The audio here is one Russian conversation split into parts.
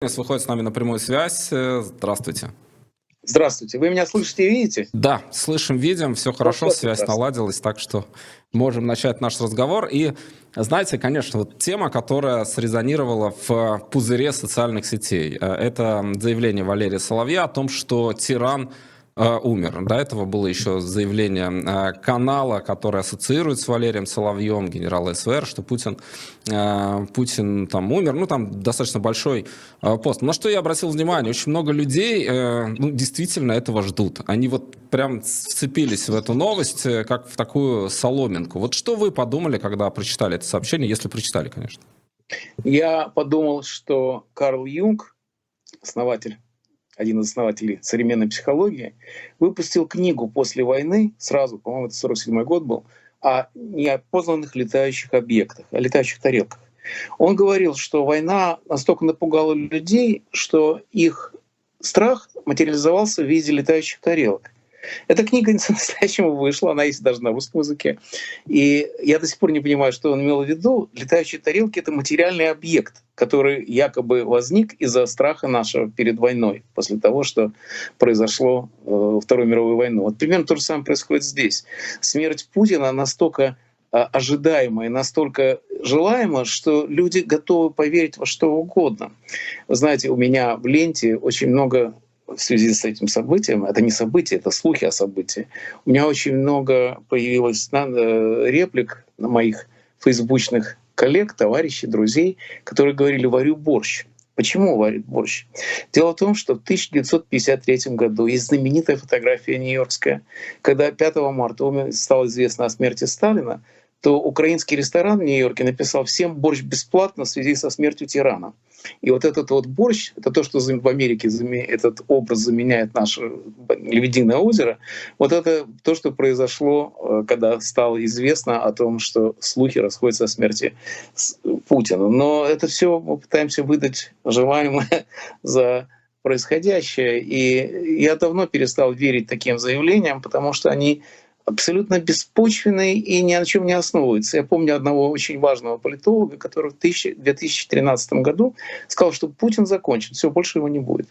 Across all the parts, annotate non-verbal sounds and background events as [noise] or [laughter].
выходит с нами на прямую связь. Здравствуйте. Здравствуйте. Вы меня слышите и видите? Да, слышим, видим, все хорошо, вот связь наладилась, так что можем начать наш разговор. И знаете, конечно, вот тема, которая срезонировала в пузыре социальных сетей, э, это заявление Валерия Соловья о том, что тиран Э, умер. До этого было еще заявление э, канала, который ассоциирует с Валерием Соловьем, генерала СВР, что Путин, э, Путин там умер. Ну, там достаточно большой пост. На что я обратил внимание, очень много людей ну, действительно этого ждут. Они вот прям вцепились в эту новость, как в такую соломинку. Вот что вы подумали, когда прочитали это сообщение, если прочитали, конечно? Я подумал, что Карл Юнг, основатель один из основателей современной психологии, выпустил книгу после войны, сразу, по-моему, это 47 год был, о неопознанных летающих объектах, о летающих тарелках. Он говорил, что война настолько напугала людей, что их страх материализовался в виде летающих тарелок. Эта книга [laughs] по-настоящему вышла, она есть даже на русском языке. И я до сих пор не понимаю, что он имел в виду. Летающие тарелки — это материальный объект, который якобы возник из-за страха нашего перед войной, после того, что произошло э, Вторую мировую войну. Вот примерно то же самое происходит здесь. Смерть Путина настолько э, ожидаемая, настолько желаемо, что люди готовы поверить во что угодно. Вы знаете, у меня в ленте очень много в связи с этим событием, это не событие, это слухи о событии, у меня очень много появилось э, реплик на моих фейсбучных коллег, товарищей, друзей, которые говорили «варю борщ». Почему варит борщ? Дело в том, что в 1953 году есть знаменитая фотография нью-йоркская, когда 5 марта стало известно о смерти Сталина, то украинский ресторан в Нью-Йорке написал всем борщ бесплатно в связи со смертью тирана. И вот этот вот борщ, это то, что в Америке этот образ заменяет наше Лебединое озеро, вот это то, что произошло, э, когда стало известно о том, что слухи расходятся о смерти Путина. Но это все мы пытаемся выдать желаемое [laughs] за происходящее. И я давно перестал верить таким заявлениям, потому что они абсолютно беспочвенный и ни на чем не основывается. Я помню одного очень важного политолога, который в 2013 году сказал, что Путин закончен, все, больше его не будет.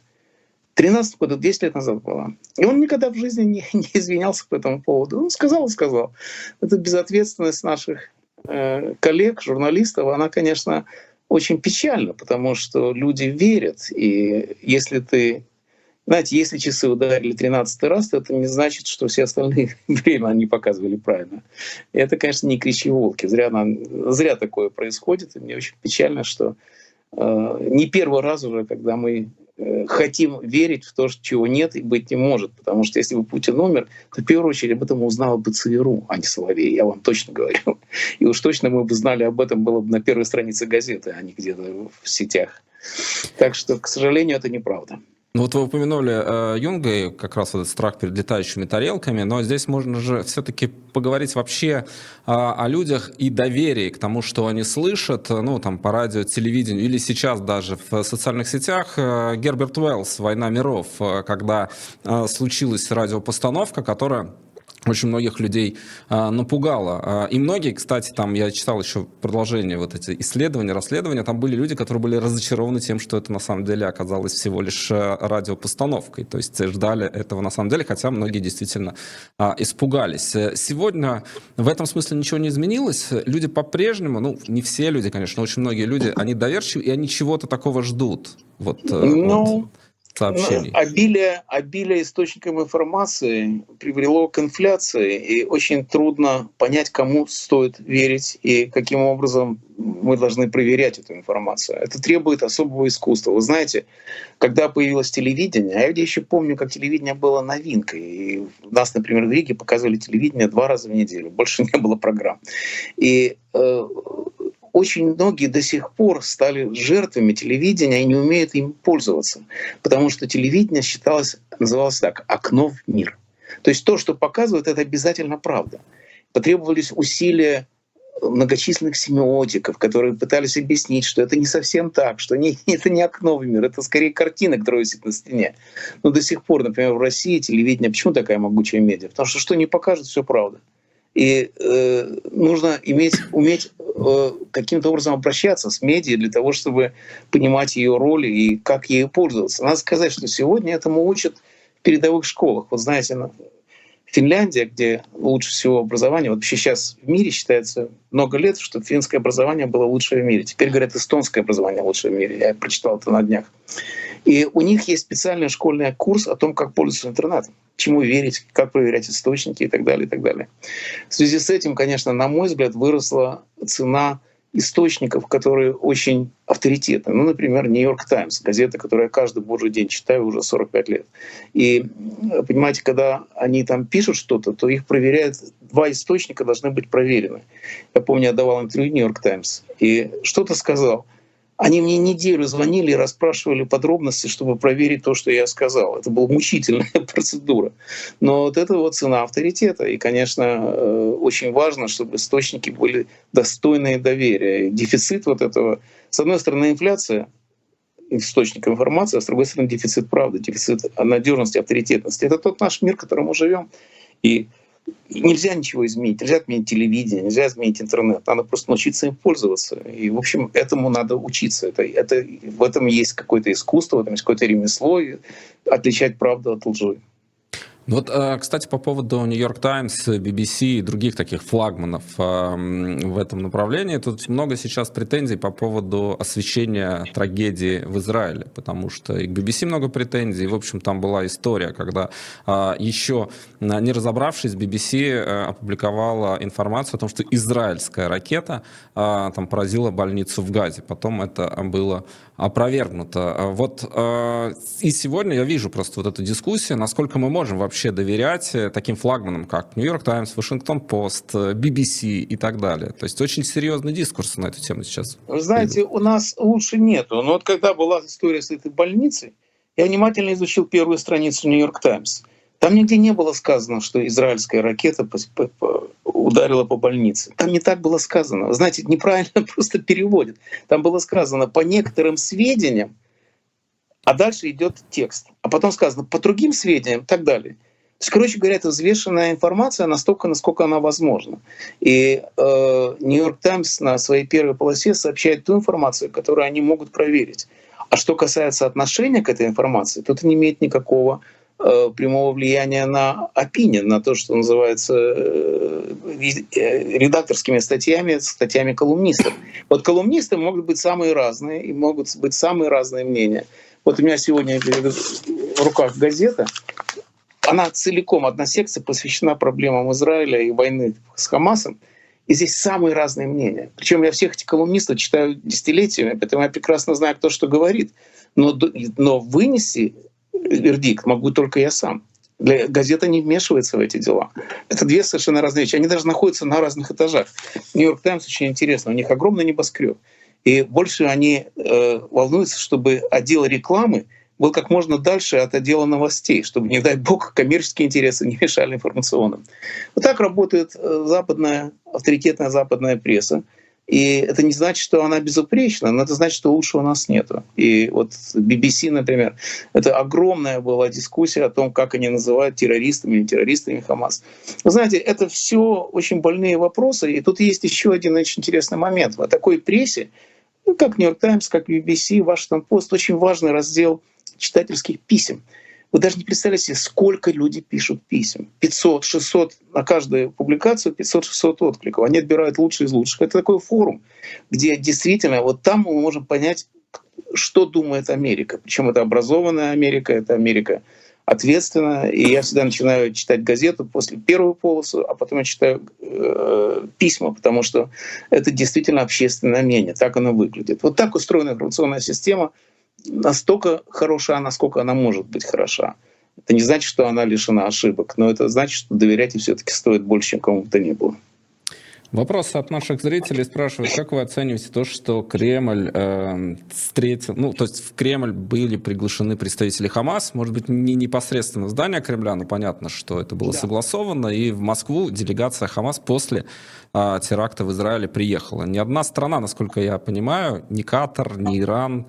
13 года, 10 лет назад было. И он никогда в жизни не, [laughs] не извинялся по этому поводу. Он сказал и сказал. Это безответственность наших э, коллег, журналистов, она, конечно, очень печальна, потому что люди верят. И если ты знаете, если часы ударили 13 раз, то это не значит, что все остальные [laughs] время они показывали правильно. И это, конечно, не кричи волки. Зря, нам, зря такое происходит. И мне очень печально, что э, не первый раз уже, когда мы э, хотим верить в то, чего нет и быть не может. Потому что если бы Путин умер, то в первую очередь об этом узнала бы ЦРУ, а не Соловей, я вам точно говорю. И уж точно мы бы знали об этом было бы на первой странице газеты, а не где-то в сетях. Так что, к сожалению, это неправда. Ну вот вы упомянули э, Юнга и как раз этот страх перед летающими тарелками, но здесь можно же все-таки поговорить вообще э, о людях и доверии к тому, что они слышат, ну там по радио, телевидению или сейчас даже в социальных сетях. Э, Герберт Уэллс «Война миров», э, когда э, случилась радиопостановка, которая очень многих людей а, напугало. А, и многие, кстати, там я читал еще продолжение вот эти исследования, расследования, там были люди, которые были разочарованы тем, что это на самом деле оказалось всего лишь а, радиопостановкой. То есть ждали этого на самом деле, хотя многие действительно а, испугались. Сегодня в этом смысле ничего не изменилось. Люди по-прежнему, ну, не все люди, конечно, очень многие люди, они доверчивы, и они чего-то такого ждут. Вот, э, ну, вот сообщений? Ну, обилие, обилие источников информации привело к инфляции, и очень трудно понять, кому стоит верить и каким образом мы должны проверять эту информацию. Это требует особого искусства. Вы знаете, когда появилось телевидение, а я еще помню, как телевидение было новинкой. И нас, например, в Риге показывали телевидение два раза в неделю, больше [laughs] не было программ. И э, очень многие до сих пор стали жертвами телевидения и не умеют им пользоваться, потому что телевидение считалось, называлось так, окно в мир. То есть то, что показывают, это обязательно правда. Потребовались усилия многочисленных семиотиков, которые пытались объяснить, что это не совсем так, что не, [laughs] это не окно в мир, это скорее картина, которая висит на стене. Но до сих пор, например, в России телевидение, почему такая могучая медиа? Потому что что не покажет, все правда. И э, нужно иметь, уметь э, каким-то образом обращаться с медиа для того, чтобы понимать ее роль и как ею пользоваться. Надо сказать, что сегодня этому учат в передовых школах. Вот знаете, Финляндия, где лучше всего образование, вообще сейчас в мире считается много лет, что финское образование было лучшее в мире. Теперь говорят, эстонское образование лучшее в мире. Я прочитал это на днях. И у них есть специальный школьный курс о том, как пользоваться интернетом, чему верить, как проверять источники и так далее, и так далее. В связи с этим, конечно, на мой взгляд, выросла цена источников, которые очень авторитетны. Ну, например, «Нью-Йорк Таймс», газета, которую я каждый божий день читаю уже 45 лет. И, понимаете, когда они там пишут что-то, то их проверяют, два источника должны быть проверены. Я помню, я давал интервью «Нью-Йорк Таймс», и что-то сказал — они мне неделю звонили и расспрашивали подробности, чтобы проверить то, что я сказал. Это была мучительная [laughs] процедура. Но вот это вот цена авторитета. И, конечно, э, очень важно, чтобы источники были достойные доверия. Дефицит вот этого... С одной стороны, инфляция, источник информации, а с другой стороны, дефицит правды, дефицит надежности, авторитетности. Это тот наш мир, в котором мы живем. И нельзя ничего изменить. Нельзя отменить телевидение, нельзя изменить интернет. Надо просто научиться им пользоваться. И, в общем, этому надо учиться. Это, это, в этом есть какое-то искусство, в этом есть какое-то ремесло, отличать правду от лжи. Вот, э, кстати, по поводу Нью-Йорк Таймс, BBC и других таких флагманов э, в этом направлении, тут много сейчас претензий по поводу освещения трагедии в Израиле, потому что и к BBC много претензий, в общем, там была история, когда э, еще не разобравшись, BBC опубликовала информацию о том, что израильская ракета там поразила больницу в Газе. Потом это было опровергнуто. Вот и сегодня я вижу просто вот эту дискуссию, насколько мы можем вообще вообще доверять э, таким флагманам, как Нью-Йорк Таймс, Вашингтон Пост, BBC и так далее? То есть очень серьезный дискурс на эту тему сейчас. Вы знаете, у нас лучше нету. Но вот когда была история с этой больницей, я внимательно изучил первую страницу Нью-Йорк Таймс. Там нигде не было сказано, что израильская ракета ударила по больнице. Там не так было сказано. Знаете, неправильно [laughs] просто переводят. Там было сказано по некоторым сведениям, а дальше идет текст. А потом сказано по другим сведениям и так далее. То есть, короче говоря, это взвешенная информация настолько, насколько она возможна. И Нью-Йорк э, Таймс на своей первой полосе сообщает ту информацию, которую они могут проверить. А что касается отношения к этой информации, это не имеет никакого э, прямого влияния на опинион, на то, что называется э, э, редакторскими статьями, статьями колумнистов. Вот колумнисты могут быть самые разные, и могут быть самые разные мнения. Вот у меня сегодня в руках газета, она целиком, одна секция посвящена проблемам Израиля и войны с Хамасом. И здесь самые разные мнения. Причем я всех этих колумнистов читаю десятилетиями, поэтому я прекрасно знаю, кто что говорит. Но, но вынести вердикт могу только я сам. Газета не вмешивается в эти дела. Это две совершенно разные вещи. Они даже находятся на разных этажах. Нью-Йорк Таймс очень интересно. У них огромный небоскреб. И больше они э, волнуются, чтобы отдел рекламы был как можно дальше от отдела новостей, чтобы, не дай бог, коммерческие интересы не мешали информационным. Вот так работает э, западная, авторитетная западная пресса. И это не значит, что она безупречна, но это значит, что лучше у нас нету. И вот BBC, например, это огромная была дискуссия о том, как они называют террористами или террористами Хамас. Вы знаете, это все очень больные вопросы. И тут есть еще один очень интересный момент. В такой прессе, ну, как Нью-Йорк Таймс, как BBC, Вашингтон Пост, очень важный раздел читательских писем. Вы даже не представляете сколько люди пишут писем. 500, 600 на каждую публикацию, 500-600 откликов. Они отбирают лучшие из лучших. Это такой форум, где действительно вот там мы можем понять, что думает Америка. Причем это образованная Америка, это Америка ответственная. И я всегда начинаю читать газету после первого полоса, а потом я читаю э, письма, потому что это действительно общественное мнение. Так оно выглядит. Вот так устроена информационная система — настолько хороша, насколько она может быть хороша. Это не значит, что она лишена ошибок, но это значит, что доверять ей все-таки стоит больше, чем кому бы то ни было. Вопрос от наших зрителей спрашивают, как вы оцениваете то, что Кремль э, встретил, ну, то есть в Кремль были приглашены представители Хамас, может быть, не непосредственно в здание Кремля, но понятно, что это было да. согласовано, и в Москву делегация Хамас после э, теракта в Израиле приехала. Ни одна страна, насколько я понимаю, ни Катар, ни Иран,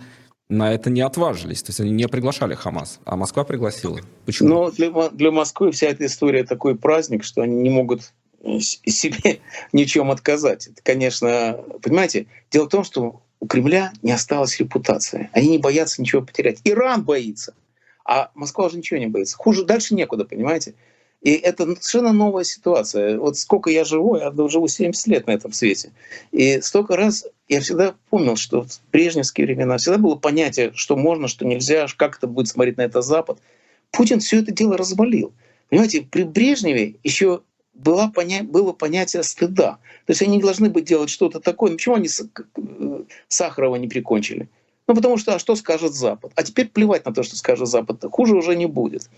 на это не отважились. То есть они не приглашали Хамас, а Москва пригласила. Почему? Ну, для, для Москвы вся эта история такой праздник, что они не могут себе [laughs] ни в чем отказать. Это, конечно, понимаете, дело в том, что у Кремля не осталось репутации. Они не боятся ничего потерять. Иран боится, а Москва уже ничего не боится. Хуже дальше некуда, понимаете? И это совершенно новая ситуация. Вот сколько я живу, я живу 70 лет на этом свете. И столько раз я всегда помнил, что в брежневские времена всегда было понятие, что можно, что нельзя, как это будет смотреть на это Запад. Путин все это дело развалил. Понимаете, при Брежневе еще была поня... было понятие стыда. То есть они должны быть делать что-то такое. Ну, почему они э, Сахарова не прикончили? Ну, потому что, а что скажет Запад? А теперь плевать на то, что скажет Запад. Хуже уже не будет.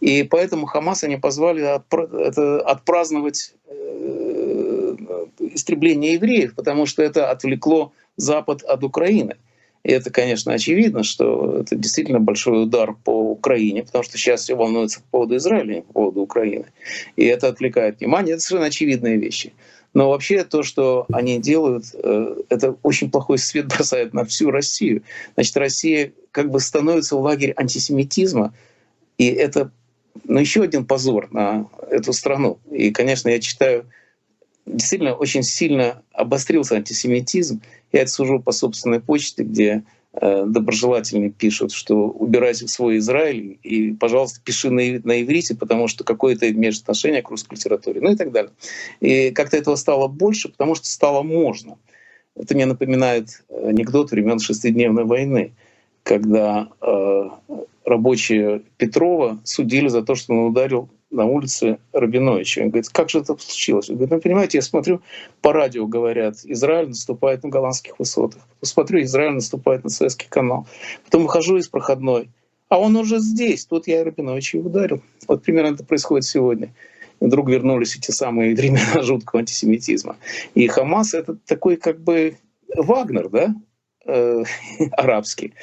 И поэтому Хамас они позвали отпраздновать э, истребление евреев, потому что это отвлекло Запад от Украины. И это, конечно, очевидно, что это действительно большой удар по Украине, потому что сейчас все волнуются по поводу Израиля, не по поводу Украины. И это отвлекает внимание. Это совершенно очевидные вещи. Но вообще то, что они делают, э, это очень плохой свет бросает на всю Россию. Значит, Россия как бы становится в лагерь антисемитизма, и это ну, еще один позор на эту страну. И, конечно, я читаю, действительно очень сильно обострился антисемитизм. Я это сужу по собственной почте, где Э, доброжелательные пишут, что убирайте свой Израиль и, пожалуйста, пиши на, на иврите, потому что какое-то имеешь отношение к русской литературе, ну и так далее. И как-то этого стало больше, потому что стало можно. Это мне напоминает анекдот времен шестидневной войны, когда э, рабочие Петрова судили за то, что он ударил на улице Рабиновича. Он говорит, как же это случилось? Он говорит, ну, понимаете, я смотрю, по радио говорят, Израиль наступает на голландских высотах. Посмотрю, Израиль наступает на Советский канал. Потом выхожу из проходной, а он уже здесь. Тут я Рабиновича и ударил. Вот примерно это происходит сегодня. И вдруг вернулись эти самые времена жуткого антисемитизма. И Хамас — это такой как бы Вагнер, да? Э, [laughs] арабский.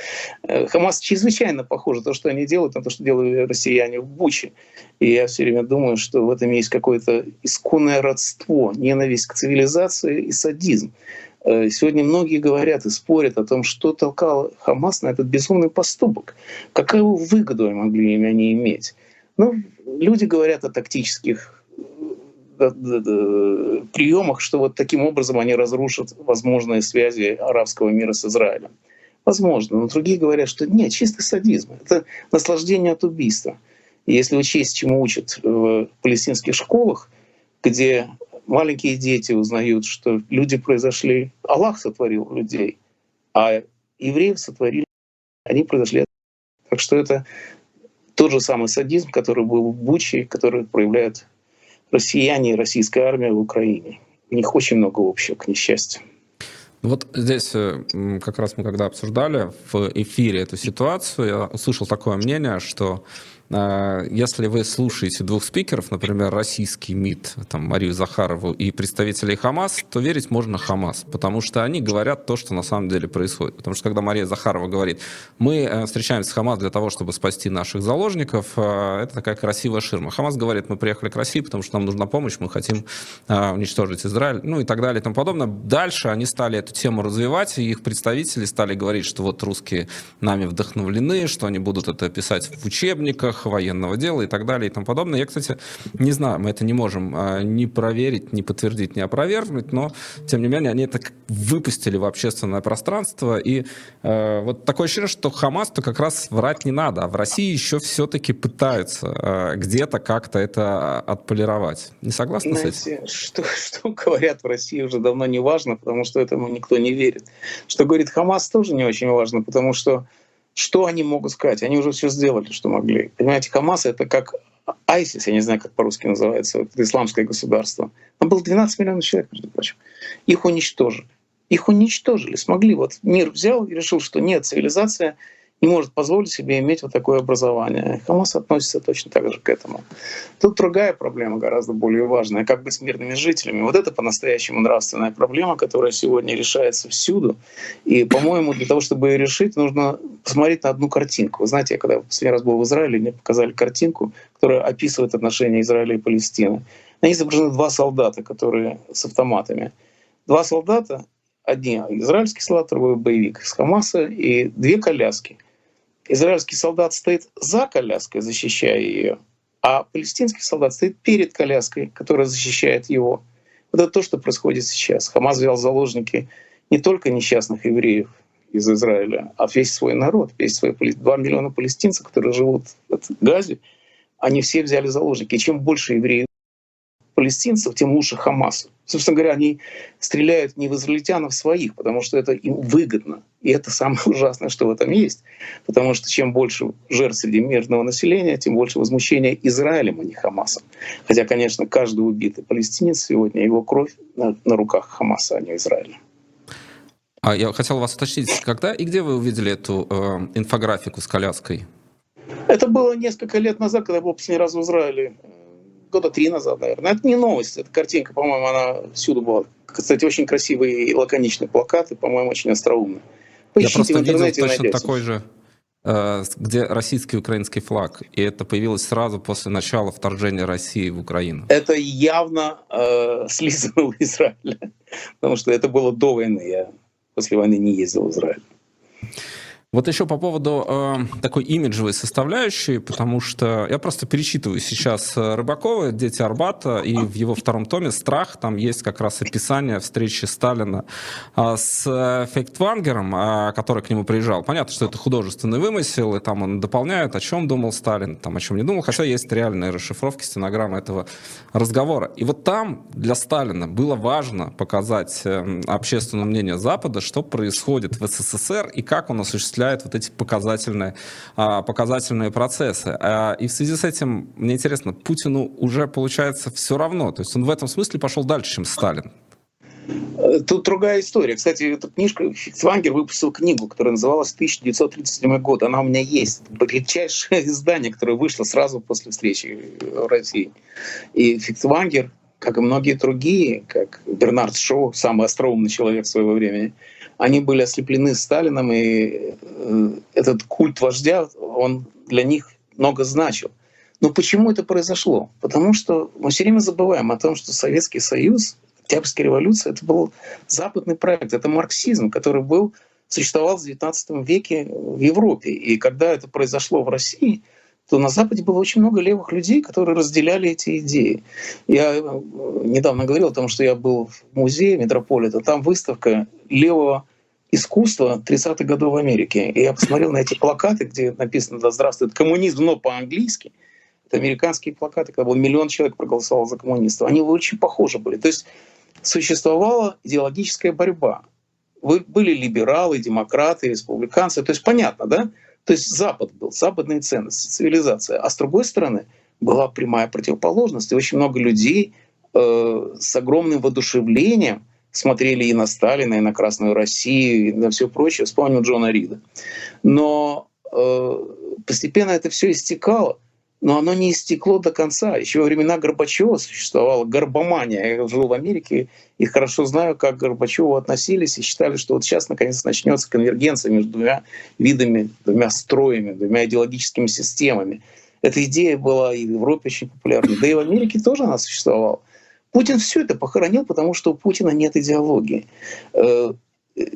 Э, Хамас чрезвычайно похоже то, что они делают, на то, что делают россияне в Буче. И я все время думаю, что в этом есть какое-то исконное родство, ненависть к цивилизации и садизм. Э, сегодня многие говорят и спорят о том, что толкал Хамас на этот безумный поступок. Какую выгоду могли они иметь? Ну, люди говорят о тактических приемах, что вот таким образом они разрушат возможные связи арабского мира с Израилем. Возможно, но другие говорят, что нет, чистый садизм. Это наслаждение от убийства. И если учесть, чему учат в палестинских школах, где маленькие дети узнают, что люди произошли, Аллах сотворил людей, а евреев сотворили, они произошли. Так что это тот же самый садизм, который был в Буче, который проявляет россияне и российская армия в Украине. У них очень много общего, к несчастью. Вот здесь э, как раз мы когда обсуждали в эфире эту ситуацию, я услышал такое мнение, что если вы слушаете двух спикеров, например, российский МИД, там, Марию Захарову и представителей Хамас, то верить можно Хамас, потому что они говорят то, что на самом деле происходит. Потому что когда Мария Захарова говорит, мы э, встречаемся с Хамас для того, чтобы спасти наших заложников, это такая красивая ширма. Хамас говорит, мы приехали к России, потому что нам нужна помощь, мы хотим уничтожить Израиль, ну и так далее и тому подобное. Дальше они стали эту тему развивать, и их представители стали говорить, что вот русские нами вдохновлены, что они будут это писать в учебниках военного дела и так далее и тому подобное. Я, кстати, не знаю, мы это не можем а, ни проверить, ни подтвердить, ни опровергнуть, но, тем не менее, они это выпустили в общественное пространство, и э, вот такое ощущение, что Хамас-то как раз врать не надо, а в России еще все-таки пытаются э, где-то как-то это отполировать. Не согласны Знаете, с этим? Что, что говорят в России уже давно не важно, потому что этому никто не верит. Что говорит Хамас, тоже не очень важно, потому что что они могут сказать? Они уже все сделали, что могли. Понимаете, Хамас — это как ISIS, я не знаю, как по-русски называется, это исламское государство. Там было 12 миллионов человек, между прочим. Их уничтожили. Их уничтожили, смогли. Вот мир взял и решил, что нет, цивилизация не может позволить себе иметь вот такое образование. Хамас относится точно так же к этому. Тут другая проблема, гораздо более важная. Как быть с мирными жителями? Вот это по-настоящему нравственная проблема, которая сегодня решается всюду. И, по-моему, для того, чтобы ее решить, нужно посмотреть на одну картинку. Вы знаете, я когда в последний раз был в Израиле, мне показали картинку, которая описывает отношения Израиля и Палестины. На ней изображены два солдата, которые с автоматами. Два солдата, одни израильский солдат, другой боевик с Хамаса, и две коляски — израильский солдат стоит за коляской, защищая ее, а палестинский солдат стоит перед коляской, которая защищает его. Вот это то, что происходит сейчас. Хамас взял заложники не только несчастных евреев из Израиля, а весь свой народ, весь свои 2 миллиона палестинцев, которые живут в Газе, они все взяли заложники. И чем больше евреев палестинцев, тем лучше Хамасу. Собственно говоря, они стреляют не в израильтян, а в своих, потому что это им выгодно. И это самое [laughs] ужасное, что в этом есть. Потому что чем больше жертв среди мирного населения, тем больше возмущения Израилем, а не Хамасом. Хотя, конечно, каждый убитый палестинец сегодня, его кровь на, на руках Хамаса, а не Израиля. А я хотел вас уточнить, когда и где вы увидели эту э, инфографику с коляской? Это было несколько лет назад, когда я был последний раз в Израиле года три назад, наверное. Это не новость, эта картинка, по-моему, она всюду была. Кстати, очень красивые и лаконичные плакаты, по-моему, очень остроумные. Поищите Я просто в интернете видел точно такой же э, где российский и украинский флаг. И это появилось сразу после начала вторжения России в Украину. Это явно э, [laughs] слизано у Израиля. Потому что это было до войны. Я после войны не ездил в Израиль. Вот еще по поводу э, такой имиджевой составляющей, потому что я просто перечитываю сейчас э, Рыбакова «Дети Арбата», и в его втором томе «Страх» там есть как раз описание встречи Сталина э, с Фейктвангером, э, который к нему приезжал. Понятно, что это художественный вымысел, и там он дополняет, о чем думал Сталин, там, о чем не думал, хотя есть реальные расшифровки, стенограммы этого разговора. И вот там для Сталина было важно показать э, общественное мнение Запада, что происходит в СССР и как он осуществляет осуществляет вот эти показательные, а, показательные процессы. А, и в связи с этим, мне интересно, Путину уже получается все равно. То есть он в этом смысле пошел дальше, чем Сталин. Тут другая история. Кстати, эта книжка, Фиксвангер выпустил книгу, которая называлась «1937 год». Она у меня есть. Редчайшее [laughs] издание, которое вышло сразу после встречи в России. И Фиксвангер, как и многие другие, как Бернард Шоу, самый остроумный человек своего времени, они были ослеплены Сталином, и э, этот культ вождя, он для них много значил. Но почему это произошло? Потому что мы все время забываем о том, что Советский Союз, Октябрьская революция, это был западный проект, это марксизм, который был, существовал в XIX веке в Европе. И когда это произошло в России — то на Западе было очень много левых людей, которые разделяли эти идеи. Я э, недавно говорил о том, что я был в музее Метрополита, там выставка левого искусства 30-х годов в Америке. И я посмотрел на эти плакаты, где написано «Да здравствует коммунизм», но по-английски. Это американские плакаты, когда был миллион человек проголосовал за коммунистов. Они очень похожи были. То есть существовала идеологическая борьба. Вы были либералы, демократы, республиканцы. То есть понятно, да? То есть Запад был, западные ценности, цивилизация. А с другой стороны была прямая противоположность. И очень много людей э, с огромным воодушевлением смотрели и на Сталина, и на Красную Россию, и на все прочее. Вспомнил Джона Рида. Но э, постепенно это все истекало но оно не истекло до конца. Еще во времена Горбачева существовала горбомания. Я жил в Америке и хорошо знаю, как к Горбачеву относились и считали, что вот сейчас наконец начнется конвергенция между двумя видами, двумя строями, двумя идеологическими системами. Эта идея была и в Европе очень популярна, да и в Америке тоже она существовала. Путин все это похоронил, потому что у Путина нет идеологии. Э,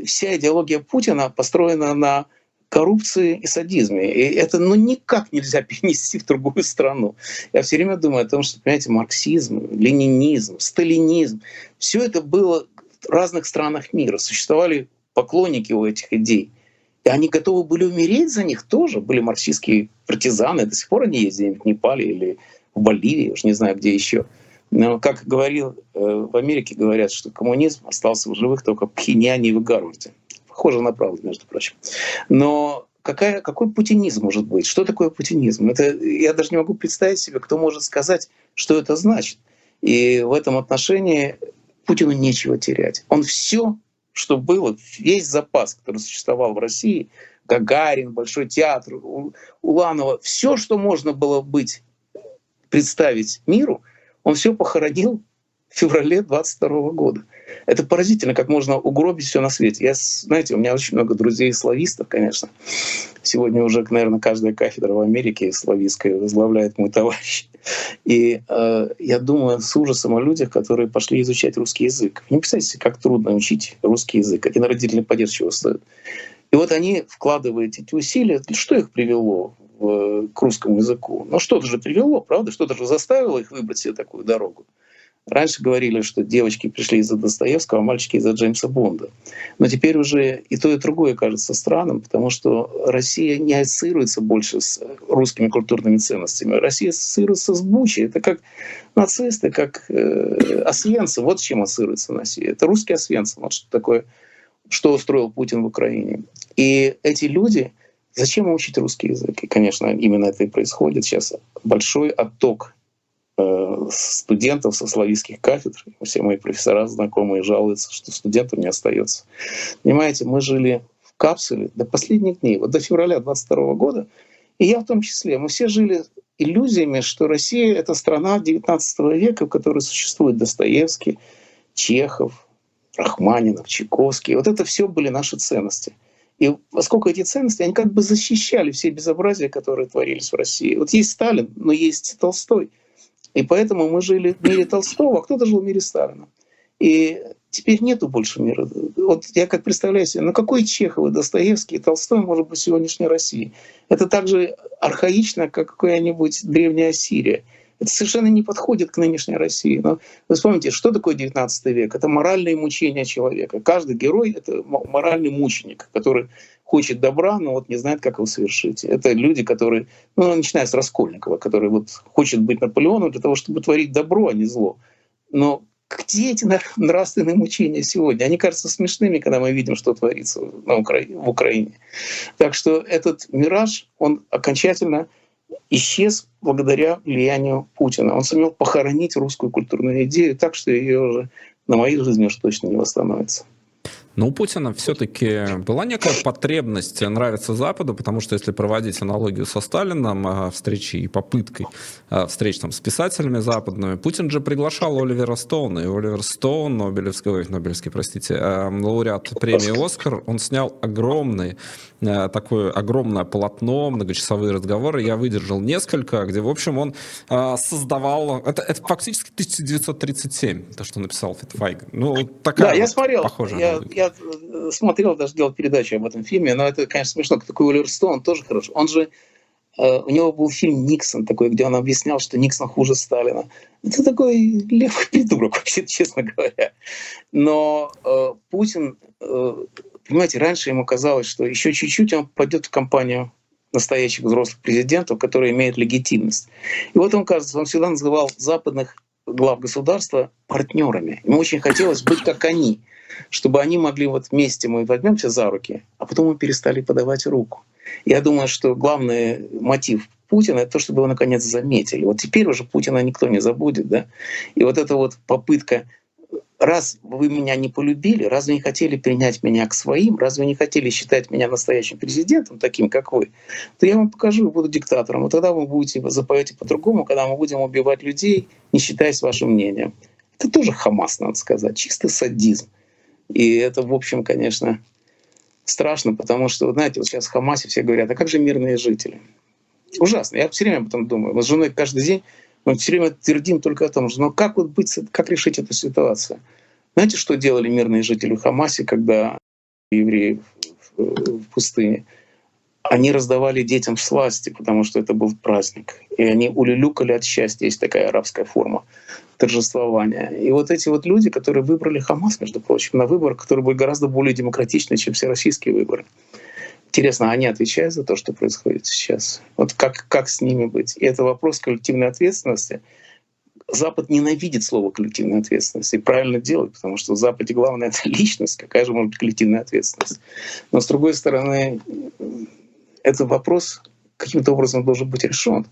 вся идеология Путина построена на коррупции и садизме. И это ну, никак нельзя [laughs] перенести в другую страну. Я все время думаю о том, что, понимаете, марксизм, ленинизм, сталинизм, все это было в разных странах мира. Существовали поклонники у этих идей. И они готовы были умереть за них тоже. Были марксистские партизаны, до сих пор они где-нибудь в Непале или в Боливии, уж не знаю, где еще. Но, как говорил, э, в Америке говорят, что коммунизм остался в живых только в Пхеньяне и в Гарварде похоже на правду, между прочим. Но какая, какой путинизм может быть? Что такое путинизм? Это, я даже не могу представить себе, кто может сказать, что это значит. И в этом отношении Путину нечего терять. Он все, что было, весь запас, который существовал в России, Гагарин, Большой театр, Уланова, все, что можно было быть, представить миру, он все похоронил в феврале 22 года. Это поразительно, как можно угробить все на свете. Я, знаете, у меня очень много друзей славистов, конечно. Сегодня уже, наверное, каждая кафедра в Америке славистская возглавляет мой товарищ. И э, я думаю с ужасом о людях, которые пошли изучать русский язык. Не представляете, как трудно учить русский язык. Один родительный падеж чего стоит. И вот они вкладывают эти усилия. Что их привело к русскому языку. Но что-то же привело, правда? Что-то же заставило их выбрать себе такую дорогу. Раньше говорили, что девочки пришли из-за Достоевского, а мальчики из-за Джеймса Бонда. Но теперь уже и то, и другое кажется странным, потому что Россия не ассоциируется больше с русскими культурными ценностями. Россия ассоциируется с Бучей. Это как нацисты, как э, освенцы. Вот с чем ассоциируется Россия. Это русские освенцы. Вот что такое, что устроил Путин в Украине. И эти люди, зачем учить русский язык? И, конечно, именно это и происходит сейчас. Большой отток Э, студентов со славянских кафедр. Все мои профессора знакомые жалуются, что студентов не остается. Понимаете, мы жили в капсуле до последних дней, вот до февраля 22 года, и я в том числе. Мы все жили иллюзиями, что Россия — это страна XIX века, в которой существует Достоевский, Чехов, Рахманинов, Чайковский. Вот это все были наши ценности. И поскольку эти ценности, они как бы защищали все безобразия, которые творились в России. Вот есть Сталин, но есть Толстой — и поэтому мы жили в мире Толстого, а кто-то жил в мире Сталина. И теперь нету больше мира. Вот я как представляю себе, ну какой Чехов и Достоевский и Толстой может быть в сегодняшней России? Это так же архаично, как какая-нибудь древняя Сирия. Это совершенно не подходит к нынешней России. Но вы вспомните, что такое 19 век? Это моральные мучения человека. Каждый герой — это моральный мученик, который хочет добра, но вот не знает, как его совершить. Это люди, которые, ну, начиная с Раскольникова, который вот хочет быть Наполеоном для того, чтобы творить добро, а не зло. Но где эти [laughs] нравственные мучения сегодня? Они кажутся смешными, когда мы видим, что творится на Украине, в Украине. Так что этот мираж, он окончательно исчез благодаря влиянию Путина. Он сумел похоронить русскую культурную идею так, что ее уже на моей жизни уж точно не восстановится. Но у Путина все-таки была некая потребность нравиться Западу, потому что если проводить аналогию со Сталином, а, встречи и попыткой а, встреч там, с писателями западными, Путин же приглашал Оливера Стоуна, и Оливер Стоун, Нобелевский, ой, Нобелевский, простите, а, лауреат премии «Оскар», он снял огромный, такое огромное полотно, многочасовые разговоры, я выдержал несколько, где, в общем, он создавал, это, это фактически 1937, то, что написал Фитфайг. Ну, такая да, я смотрел, похожая я, я Э, смотрел, даже делал передачу об этом фильме, но это, конечно, смешно. Такой Оливер Стоун тоже хорошо. Он же э, у него был фильм «Никсон» такой, где он объяснял, что Никсон хуже Сталина. Это такой левый [laughs] придурок, вообще, честно говоря. Но э, Путин, э, понимаете, раньше ему казалось, что еще чуть-чуть он пойдет в компанию настоящих взрослых президентов, которые имеют легитимность. И вот он, кажется, он всегда называл западных глав государства партнерами. Ему очень хотелось быть как они чтобы они могли вот вместе мы возьмемся за руки, а потом мы перестали подавать руку. Я думаю, что главный мотив Путина — это то, чтобы его наконец заметили. Вот теперь уже Путина никто не забудет. Да? И вот эта вот попытка раз вы меня не полюбили, раз вы не хотели принять меня к своим, раз вы не хотели считать меня настоящим президентом, таким как вы, то я вам покажу и буду диктатором. И тогда вы будете запоете по-другому, когда мы будем убивать людей, не считаясь вашим мнением. Это тоже Хамас, надо сказать, чистый садизм. И это, в общем, конечно, страшно, потому что, знаете, вот сейчас в Хамасе все говорят, а как же мирные жители? Ужасно. Я все время об этом думаю. Мы с женой каждый день мы все время твердим только о том, что ну как вот быть, как решить эту ситуацию? Знаете, что делали мирные жители в Хамасе, когда евреи в пустыне? Они раздавали детям сласти, потому что это был праздник. И они улюлюкали от счастья. Есть такая арабская форма торжествования. И вот эти вот люди, которые выбрали Хамас, между прочим, на выбор, который будет гораздо более демократичный, чем все российские выборы. Интересно, они отвечают за то, что происходит сейчас? Вот как, как с ними быть? И это вопрос коллективной ответственности. Запад ненавидит слово коллективная ответственность и правильно делает, потому что в Западе главное — это личность, какая же может быть коллективная ответственность. Но с другой стороны, этот вопрос каким-то образом должен быть решен.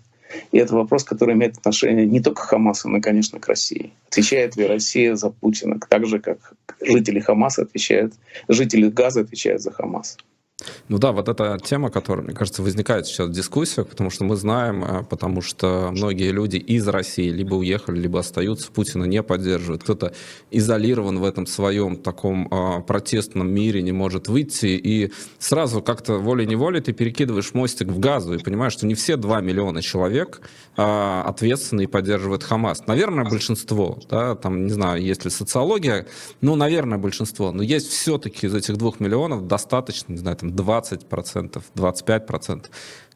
И это вопрос, который имеет отношение не только к Хамасу, но конечно, к России. Отвечает ли Россия за Путина так же, как жители Хамаса отвечают, жители Газа отвечают за Хамас? Ну да, вот эта тема, которая, мне кажется, возникает сейчас в дискуссиях, потому что мы знаем, э, потому что многие люди из России либо уехали, либо остаются, Путина не поддерживают. Кто-то изолирован в этом своем таком э, протестном мире, не может выйти, и сразу как-то волей-неволей ты перекидываешь мостик в газу и понимаешь, что не все 2 миллиона человек э, ответственны и поддерживают Хамас. Наверное, большинство, да, там, не знаю, есть ли социология, ну, наверное, большинство, но есть все-таки из этих двух миллионов достаточно, не знаю, там допустим, 20%, 25%,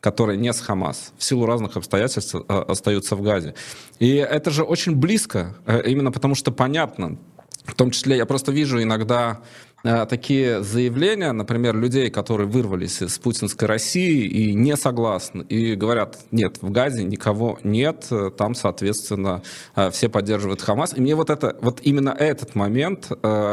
которые не с Хамас, в силу разных обстоятельств э, остаются в Газе. И это же очень близко, э, именно потому что понятно, в том числе я просто вижу иногда такие заявления, например, людей, которые вырвались из путинской России и не согласны, и говорят, нет, в Газе никого нет, э, там, соответственно, э, все поддерживают Хамас. И мне вот, это, вот именно этот момент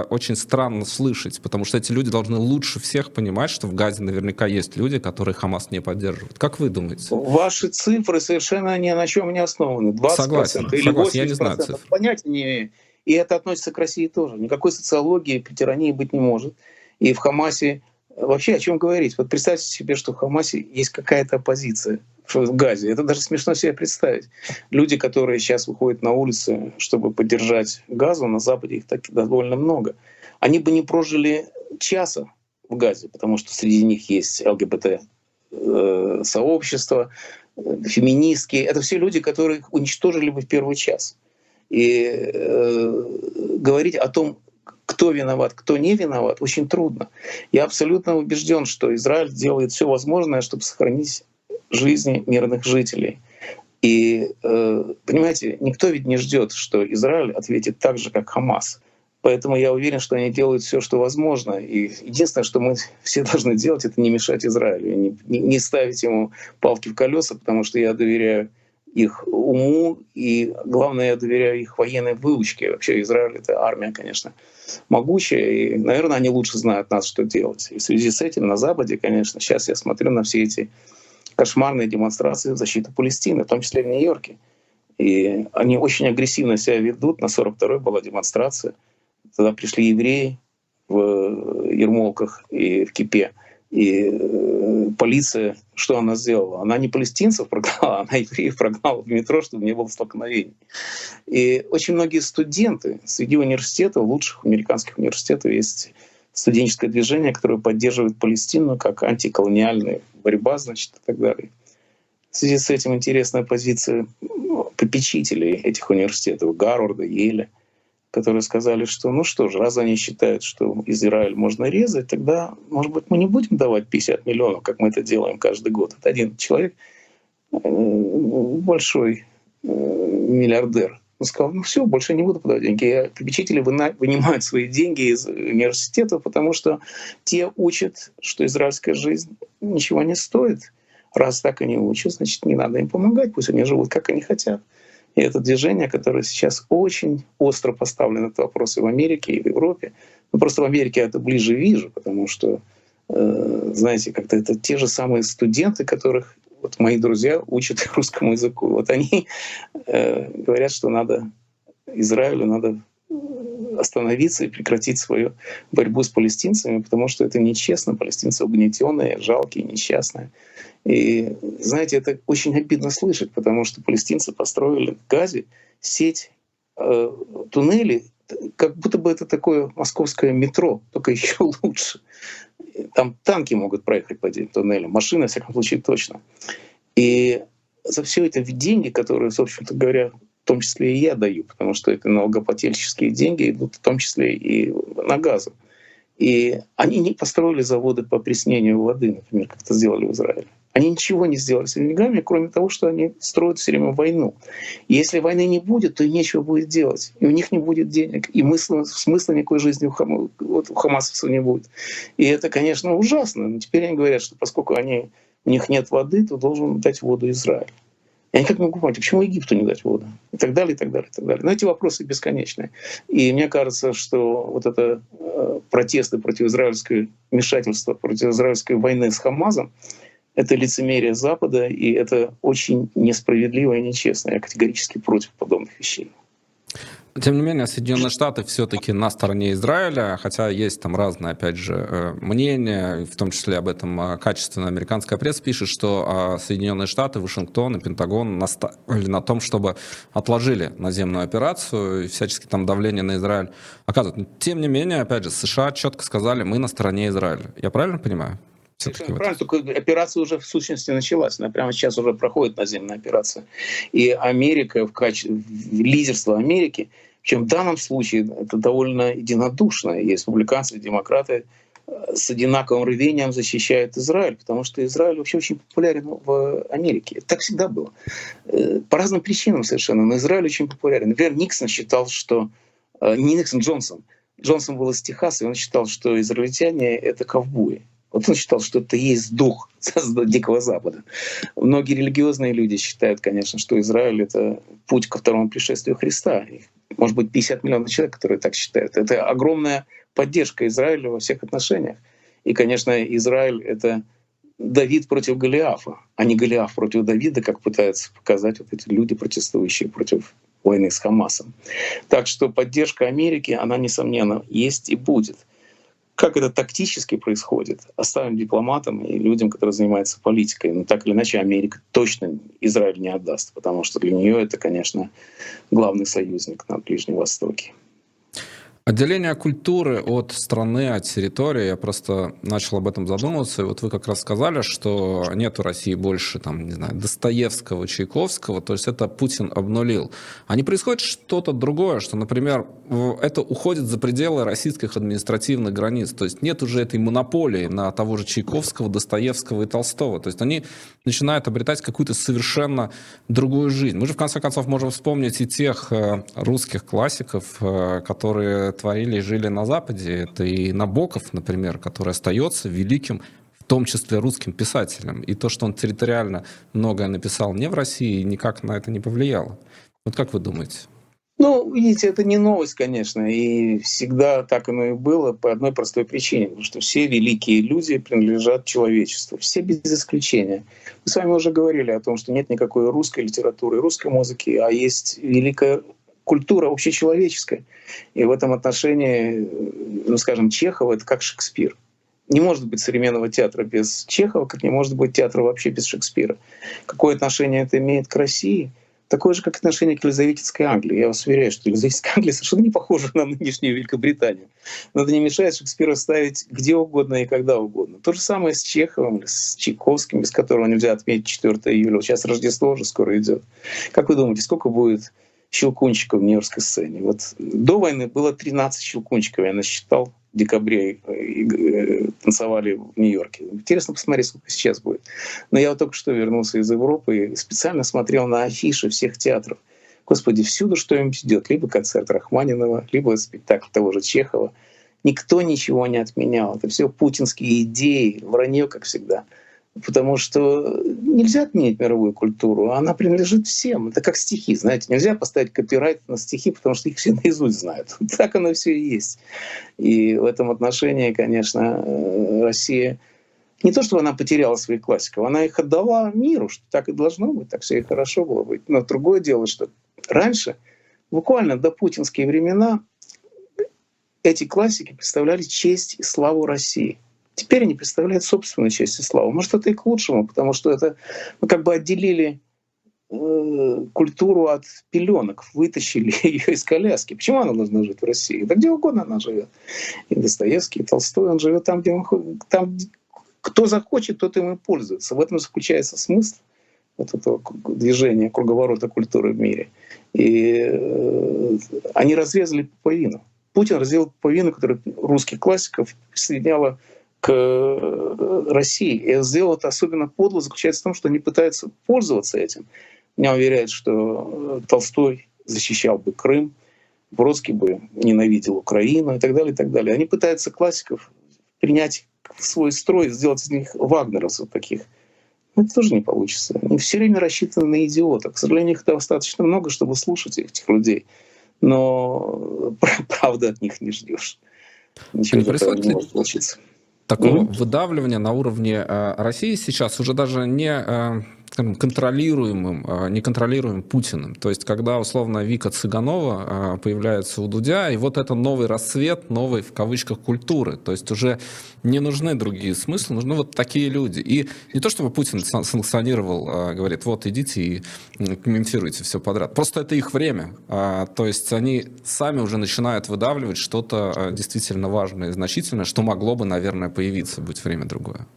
очень странно слышать, потому что эти люди должны лучше всех понимать, что в Газе наверняка есть люди, которые Хамас не поддерживают. Как вы думаете? Ваши цифры совершенно ни на чем не основаны. 20% согласен, или согласен, 80%. Я не знаю цифр. Понятия не имею. И это относится к России тоже. Никакой социологии тирании быть не может. И в Хамасе вообще о чем говорить? Вот представьте себе, что в Хамасе есть какая-то оппозиция в Газе. Это даже смешно себе представить. Люди, которые сейчас выходят на улицы, чтобы поддержать Газу, на Западе их так довольно много. Они бы не прожили часа в Газе, потому что среди них есть ЛГБТ э, сообщество, э, феминистки. Это все люди, которые уничтожили бы в первый час. И э, говорить о том, кто виноват, кто не виноват, очень трудно. Я абсолютно убежден, что Израиль делает все возможное, чтобы сохранить жизни мирных жителей. И э, понимаете, никто ведь не ждет, что Израиль ответит так же, как Хамас. Поэтому я уверен, что они делают все, что возможно. И единственное, что мы [laughs] все должны делать, это не мешать Израилю, не, не ставить ему палки в колеса, потому что я доверяю их уму, и главное, я доверяю их военной выучке. Вообще Израиль — это армия, конечно, могучая, и, наверное, они лучше знают нас, что делать. И в связи с этим на Западе, конечно, сейчас я смотрю на все эти кошмарные демонстрации в защиту Палестины, в том числе в Нью-Йорке. И они очень агрессивно себя ведут. На 42-й была демонстрация. Тогда пришли евреи в Ермолках и в Кипе — и э, полиция, что она сделала? Она не палестинцев прогнала, [laughs] она евреев прогнала в метро, чтобы не было столкновений. И очень многие студенты среди университетов, лучших американских университетов, есть студенческое движение, которое поддерживает Палестину как антиколониальная борьба, значит, и так далее. В связи с этим интересная позиция ну, попечителей этих университетов, Гарварда, Еля — которые сказали, что ну что же, раз они считают, что Израиль можно резать, тогда, может быть, мы не будем давать 50 миллионов, как мы это делаем каждый год. Это один человек, э, большой э, миллиардер, он сказал, ну все, больше не буду подавать деньги. Попечители вынимают свои деньги из университета, потому что те учат, что израильская жизнь ничего не стоит. Раз так они учат, значит, не надо им помогать, пусть они живут, как они хотят. И это движение, которое сейчас очень остро поставлено этот вопрос и в Америке, и в Европе. Ну, просто в Америке я это ближе вижу, потому что, э, знаете, как-то это те же самые студенты, которых вот мои друзья учат [laughs] русскому языку. Вот они э, говорят, что надо Израилю надо остановиться и прекратить свою борьбу с палестинцами, потому что это нечестно. Палестинцы угнетенные, жалкие, несчастные. И, знаете, это очень обидно слышать, потому что палестинцы построили в Газе сеть э, туннелей, как будто бы это такое московское метро, только [laughs] еще лучше. Там танки могут проехать по этим туннелям, машины, во всяком случае, точно. И за все это деньги, которые, в общем-то говоря, в том числе и я даю, потому что это налогоплательческие деньги идут в том числе и на газу. И они не построили заводы по опреснению воды, например, как это сделали в Израиле. Они ничего не сделали с деньгами, кроме того, что они строят все время войну. И если войны не будет, то и нечего будет делать. И у них не будет денег. И смысла, смысла никакой жизни у, хам, вот у хамасовцев не будет. И это, конечно, ужасно. Но теперь они говорят, что поскольку они, у них нет воды, то должен дать воду Израиль. Я никак не могу понять, почему Египту не дать воду? И так далее, и так далее, и так далее. Но эти вопросы бесконечные. И мне кажется, что вот это э, протесты против израильского вмешательства, против израильской войны с Хамазом, это лицемерие Запада, и это очень несправедливо и нечестно. Я категорически против подобных вещей. Тем не менее, Соединенные Штаты все-таки на стороне Израиля, хотя есть там разные, опять же, э, мнения, в том числе об этом э, качественно американская пресса пишет, что а, Соединенные Штаты, Вашингтон и Пентагон наставили на том, чтобы отложили наземную операцию и всячески там давление на Израиль оказывают. Тем не менее, опять же, США четко сказали, мы на стороне Израиля. Я правильно понимаю? Совершенно правильно, только операция уже в сущности началась. Она прямо сейчас уже проходит наземная операция. И Америка в качестве лидерства Америки, чем в данном случае это довольно единодушно. И республиканцы, и демократы с одинаковым рвением защищают Израиль, потому что Израиль вообще очень популярен в Америке. Так всегда было. Э, по разным причинам совершенно, но Израиль очень популярен. Например, Никсон считал, что... Э, не Никсон, Джонсон. Джонсон был из Техаса, и он считал, что израильтяне — это ковбои. Вот он считал, что это есть дух [laughs] Дикого Запада. Многие религиозные люди считают, конечно, что Израиль — это путь ко второму пришествию Христа. Может быть, 50 миллионов человек, которые так считают. Это огромная поддержка Израиля во всех отношениях. И, конечно, Израиль — это Давид против Голиафа, а не Голиаф против Давида, как пытаются показать вот эти люди, протестующие против войны с Хамасом. Так что поддержка Америки, она, несомненно, есть и будет. Как это тактически происходит, оставим дипломатам и людям, которые занимаются политикой. Но так или иначе Америка точно Израиль не отдаст, потому что для нее это, конечно, главный союзник на Ближнем Востоке. Отделение культуры от страны, от территории, я просто начал об этом задумываться, и вот вы как раз сказали, что нет у России больше, там, не знаю, Достоевского, Чайковского, то есть это Путин обнулил. А не происходит что-то другое, что, например, это уходит за пределы российских административных границ, то есть нет уже этой монополии на того же Чайковского, Достоевского и Толстого, то есть они начинают обретать какую-то совершенно другую жизнь. Мы же, в конце концов, можем вспомнить и тех э, русских классиков, э, которые творили и жили на Западе. Это и Набоков, например, который остается великим в том числе русским писателем. И то, что он территориально многое написал не в России, никак на это не повлияло. Вот как вы думаете? Ну, видите, это не новость, конечно, и всегда так оно и было по одной простой причине, потому что все великие люди принадлежат человечеству, все без исключения. Мы с вами уже говорили о том, что нет никакой русской литературы, русской музыки, а есть великая культура общечеловеческая. И в этом отношении, ну, скажем, Чехов — это как Шекспир. Не может быть современного театра без Чехова, как не может быть театра вообще без Шекспира. Какое отношение это имеет к России? Такое же, как отношение к Елизаветинской Англии. Я вас уверяю, что Елизаветинская Англия совершенно не похожа на нынешнюю Великобританию. Но это не мешает Шекспира ставить где угодно и когда угодно. То же самое с Чеховым, с Чайковским, без которого нельзя отметить 4 июля. Сейчас Рождество уже скоро идет. Как вы думаете, сколько будет щелкунчиков в Нью-Йоркской сцене. Вот до войны было 13 щелкунчиков, я насчитал в декабре э, танцевали в Нью-Йорке. Интересно посмотреть, сколько сейчас будет. Но я вот только что вернулся из Европы и специально смотрел на афиши всех театров. Господи, всюду что-нибудь идет. Либо концерт Рахманинова, либо спектакль того же Чехова. Никто ничего не отменял. Это все путинские идеи, вранье, как всегда потому что нельзя отменить мировую культуру, она принадлежит всем. Это как стихи, знаете, нельзя поставить копирайт на стихи, потому что их все [laughs] наизусть знают. [laughs] Так оно все и есть. И в этом отношении, конечно, э, Россия не то, чтобы она потеряла своих классиков, она их отдала миру, что так и должно быть, так все и хорошо было быть. Но другое дело, что раньше, буквально до путинские времена, эти классики представляли честь и славу России — Теперь они представляют собственную честь и. Может, это и к лучшему, потому что это мы как бы отделили э, культуру от пеленок, вытащили [laughs] ее из коляски. Почему она должна жить в России? Да где угодно она живет. И Достоевский, и Толстой, он живет там, где он, там, кто захочет, тот им и пользуется. В этом заключается смысл вот этого движения круговорота культуры в мире. И э, они разрезали пуповину. Путин разрезал пуповину, которая русских классиков соединяла к э, России. И сделал это особенно подло заключается в том, что они пытаются пользоваться этим. Меня уверяют, что э, Толстой защищал бы Крым, Бродский бы ненавидел Украину и так далее, и так далее. Они пытаются классиков принять в свой строй, сделать из них вагнеровцев таких. Но это тоже не получится. Они все время рассчитаны на идиотов. К сожалению, их достаточно много, чтобы слушать этих людей. Но [laughs] правда от них не ждешь. Ничего не, не может получиться такого mm-hmm. выдавливания на уровне э, России сейчас уже даже не э, скажем, контролируемым, а, неконтролируемым Путиным. То есть, когда, условно, Вика Цыганова а, появляется у Дудя, и вот это новый рассвет, новой, в кавычках, культуры. То есть, уже не нужны другие смыслы, нужны вот такие люди. И не то, чтобы Путин санкционировал, а, говорит, вот, идите и комментируйте все подряд. Просто это их время. То есть, они сами уже начинают выдавливать что-то действительно важное и значительное, что могло бы, наверное, появиться, будь время другое.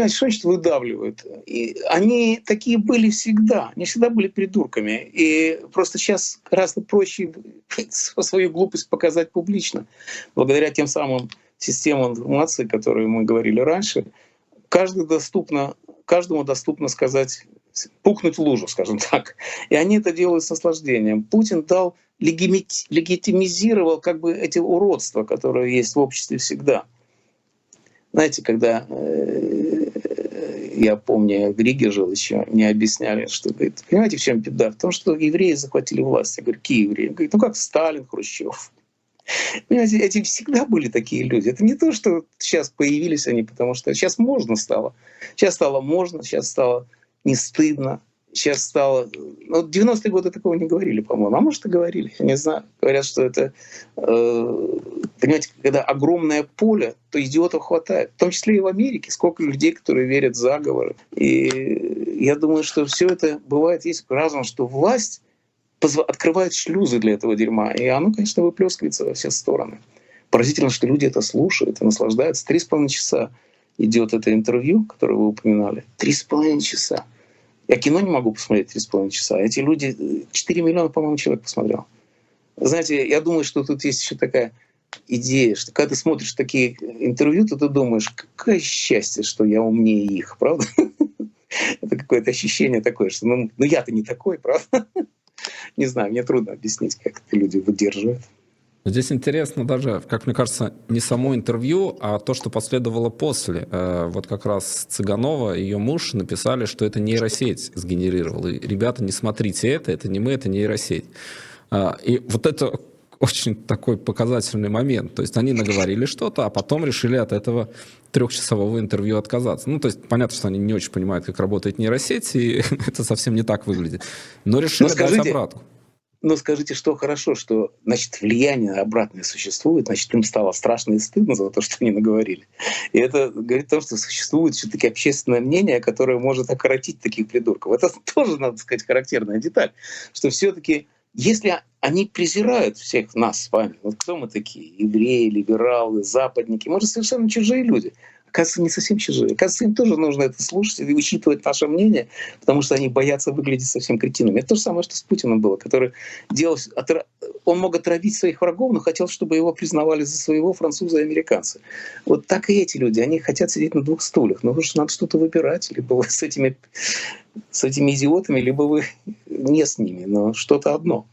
Понимаете, что значит выдавливают? И они такие были всегда, они всегда были придурками. И просто сейчас гораздо проще [laughs] свою глупость показать публично. Благодаря тем самым системам информации, которые мы говорили раньше, каждый доступно, каждому доступно сказать пукнуть в лужу, скажем [laughs] так. И они это делают с наслаждением. Путин дал, легитимизировал как бы эти уродства, которые есть в обществе всегда. Знаете, когда э, я помню, в Риге жил еще, мне объясняли, что, говорит, понимаете, в чем беда? В том, что евреи захватили власть. Я говорю, какие евреи? Говорит, ну как Сталин, Хрущев. Понимаете, эти всегда были такие люди. Это не то, что сейчас появились они, потому что сейчас можно стало. Сейчас стало можно, сейчас стало не стыдно. Сейчас стало... Ну, 90-е годы такого не говорили, по-моему. А может, и говорили, я не знаю. Говорят, что это... Э, понимаете, когда огромное поле, то идиотов хватает. В том числе и в Америке. Сколько людей, которые верят в заговоры. И я думаю, что все это бывает есть разум, что власть открывает шлюзы для этого дерьма. И оно, конечно, выплескивается во все стороны. Поразительно, что люди это слушают и наслаждаются. Три с половиной часа идет это интервью, которое вы упоминали, три с половиной часа. Я кино не могу посмотреть три с половиной часа. Эти люди, 4 миллиона, по-моему, человек посмотрел. Знаете, я думаю, что тут есть еще такая идея, что когда ты смотришь такие интервью, то ты думаешь, какое счастье, что я умнее их, правда? [laughs] Это какое-то ощущение такое, что ну, ну я-то не такой, правда? [laughs] Не знаю, мне трудно объяснить, как это люди выдерживают. Здесь интересно даже, как мне кажется, не само интервью, а то, что последовало после. Э, вот как раз Цыганова и ее муж написали, что это нейросеть сгенерировала. И, ребята, не смотрите это, это не мы, это нейросеть. Э, и вот это очень такой показательный момент. То есть они наговорили что-то, а потом решили от этого трехчасового интервью отказаться. Ну, то есть понятно, что они не очень понимают, как работает нейросеть, и [laughs] это совсем не так выглядит. Но решили Но скажите, дать обратку. Но скажите, что хорошо, что значит, влияние обратное существует, значит, им стало страшно и стыдно за то, что они наговорили. И это говорит о том, что существует все-таки общественное мнение, которое может окоротить таких придурков. Это [laughs] тоже, надо сказать, характерная деталь, что все-таки если они презирают всех нас с вами, вот кто мы такие, евреи, либералы, западники, мы же совершенно чужие люди оказывается, не совсем чужие. Оказывается, им тоже нужно это слушать и учитывать наше мнение, потому что они боятся выглядеть совсем кретинами. Это то же самое, что с Путиным было, который делал... Он мог отравить своих врагов, но хотел, чтобы его признавали за своего француза и американцы. Вот так и эти люди. Они хотят сидеть на двух стульях. Но уж надо что-то выбирать. Либо вы с этими, с этими идиотами, либо вы не с ними. Но что-то одно.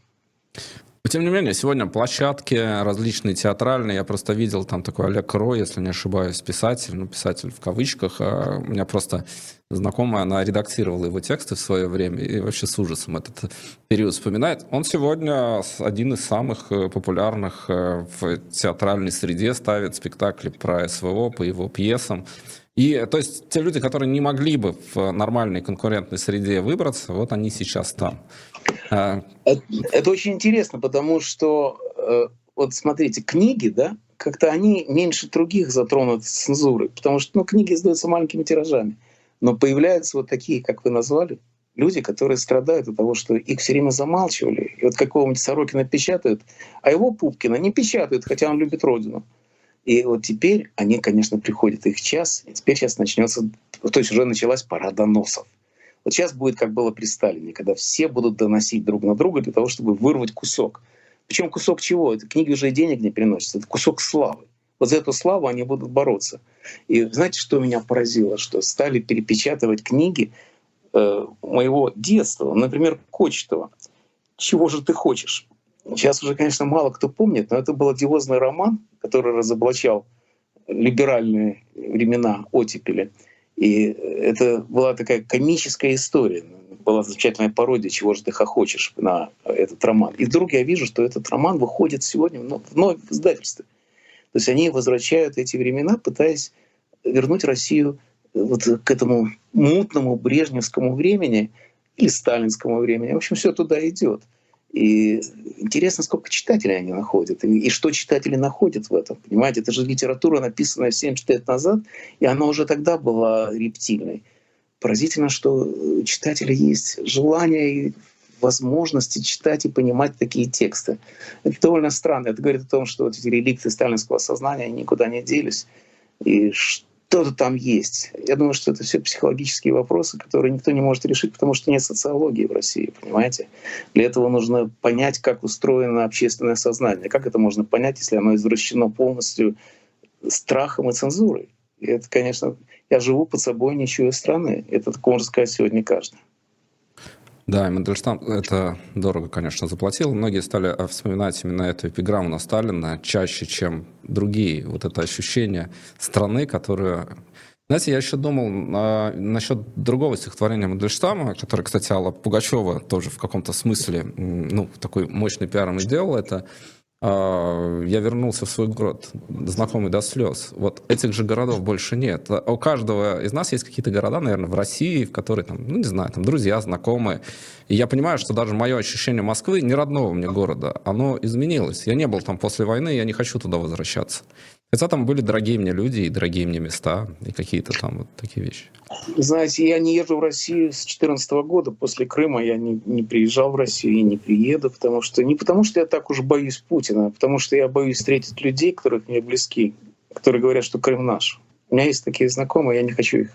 Тем не менее, сегодня площадки различные театральные. Я просто видел там такой Олег Кро, если не ошибаюсь, писатель, ну, писатель в кавычках. А у меня просто знакомая, она редактировала его тексты в свое время и вообще с ужасом этот период вспоминает. Он сегодня один из самых э, популярных э, в театральной среде ставит спектакли про СВО по его пьесам. И то есть те люди, которые не могли бы в нормальной конкурентной среде выбраться, вот они сейчас там. А, это, очень интересно, потому что э, вот смотрите, книги, да, как-то они меньше других затронуты цензурой, потому что ну, книги издаются маленькими тиражами. Но появляются вот такие, как вы назвали, люди, которые страдают от того, что их все время замалчивали. И вот какого-нибудь Сорокина печатают, а его Пупкина не печатают, хотя он любит родину. И вот теперь они, конечно, приходят их час, и теперь сейчас начнется, то есть уже началась пора доносов. Вот сейчас будет, как было при Сталине, когда все будут доносить друг на друга для того, чтобы вырвать кусок. Причем кусок чего? Это книги уже и денег не приносят, это кусок славы. Вот за эту славу они будут бороться. И знаете, что меня поразило? Что стали перепечатывать книги э, моего детства. Например, Кочетова. «Чего же ты хочешь?» Сейчас уже, конечно, мало кто помнит, но это был одиозный роман, который разоблачал либеральные времена оттепели. И это была такая комическая история. Была замечательная пародия «Чего же ты хохочешь» на этот роман. И вдруг я вижу, что этот роман выходит сегодня вновь в издательстве. То есть они возвращают эти времена, пытаясь вернуть Россию вот к этому мутному брежневскому времени или сталинскому времени. В общем, все туда идет. И интересно, сколько читателей они находят, и, и что читатели находят в этом. Понимаете, это же литература, написанная 70 лет назад, и она уже тогда была рептильной. Поразительно, что у читателя есть желание и возможности читать и понимать такие тексты. Это довольно странно. Это говорит о том, что вот эти реликты сталинского сознания никуда не делись. И кто-то там есть. Я думаю, что это все психологические вопросы, которые никто не может решить, потому что нет социологии в России, понимаете? Для этого нужно понять, как устроено общественное сознание. Как это можно понять, если оно извращено полностью страхом и цензурой? И это, конечно, я живу под собой, чуя страны. Это так может сказать сегодня каждый. Да, и Мандельштам это дорого, конечно, заплатил. Многие стали э, вспоминать именно эту эпиграмму на Сталина чаще, чем другие. Вот это ощущение страны, которая... Знаете, я еще думал а, насчет другого стихотворения Мандельштама, которое, кстати, Алла Пугачева тоже в каком-то смысле, ну, такой мощный пиаром и сделал это. А, я вернулся в свой город, знакомый до слез. Вот этих же городов больше нет. А у каждого из нас есть какие-то города, наверное, в России, в которые, там, ну, не знаю, там друзья, знакомые. И я понимаю, что даже мое ощущение Москвы, не родного мне города, оно изменилось. Я не был там после войны, я не хочу туда возвращаться. Хотя там были дорогие мне люди и дорогие мне места, и какие-то там вот такие вещи. Знаете, я не езжу в Россию с 2014 года. После Крыма я не, не приезжал в Россию и не приеду, потому что не потому что я так уж боюсь Путина, а потому что я боюсь встретить людей, которых мне близки, которые говорят, что Крым наш. У меня есть такие знакомые, я не хочу их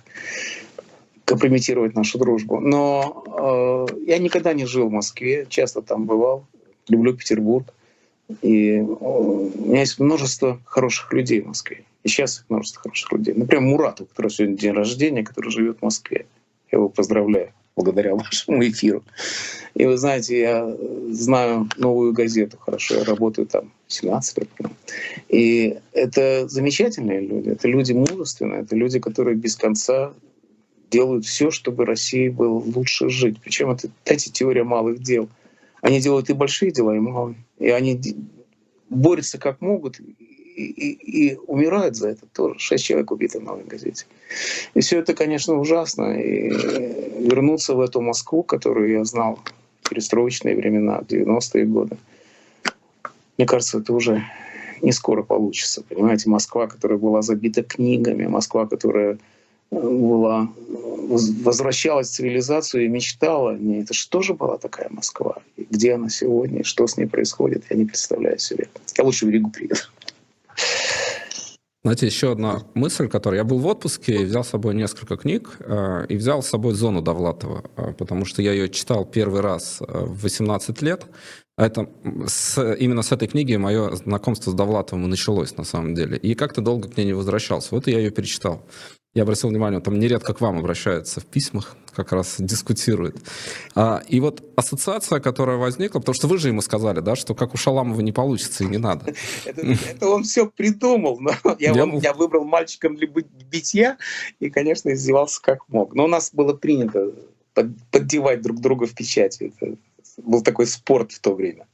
компрометировать нашу дружбу. Но э, я никогда не жил в Москве, часто там бывал, люблю Петербург. И у меня есть множество хороших людей в Москве. И сейчас множество хороших людей. Например, Мурату, у которого сегодня день рождения, который живет в Москве. Я его поздравляю благодаря вашему эфиру. И вы знаете, я знаю новую газету хорошо, я работаю там 17 лет. И это замечательные люди, это люди мужественные, это люди, которые без конца делают все, чтобы России было лучше жить. Причем это, эти теория малых дел — они делают и большие дела, и малые. И они борются как могут и, и, и умирают за это тоже. Шесть человек убиты в новой газете. И все это, конечно, ужасно. И вернуться в эту Москву, которую я знал в перестроечные времена, в 90-е годы, мне кажется, это уже не скоро получится. Понимаете, Москва, которая была забита книгами, Москва, которая была, возвращалась в цивилизацию и мечтала не Это что же была такая Москва? И где она сегодня? Что с ней происходит? Я не представляю себе. Я лучше в Ригу приеду. Знаете, еще одна мысль, которая... Я был в отпуске взял с собой несколько книг, э, и взял с собой «Зону Довлатова», э, потому что я ее читал первый раз э, в 18 лет. Это с, именно с этой книги мое знакомство с Довлатовым и началось, на самом деле. И как-то долго к ней не возвращался. Вот я ее перечитал я обратил внимание, там нередко к вам обращаются в письмах, как раз дискутируют. А, и вот ассоциация, которая возникла, потому что вы же ему сказали, да, что как у Шаламова не получится и не надо. [laughs] Это, это он все придумал, но [laughs] я, я, он, я выбрал мальчиком для битья и, конечно, издевался как мог. Но у нас было принято под, поддевать друг друга в печати. Это был такой спорт в то время.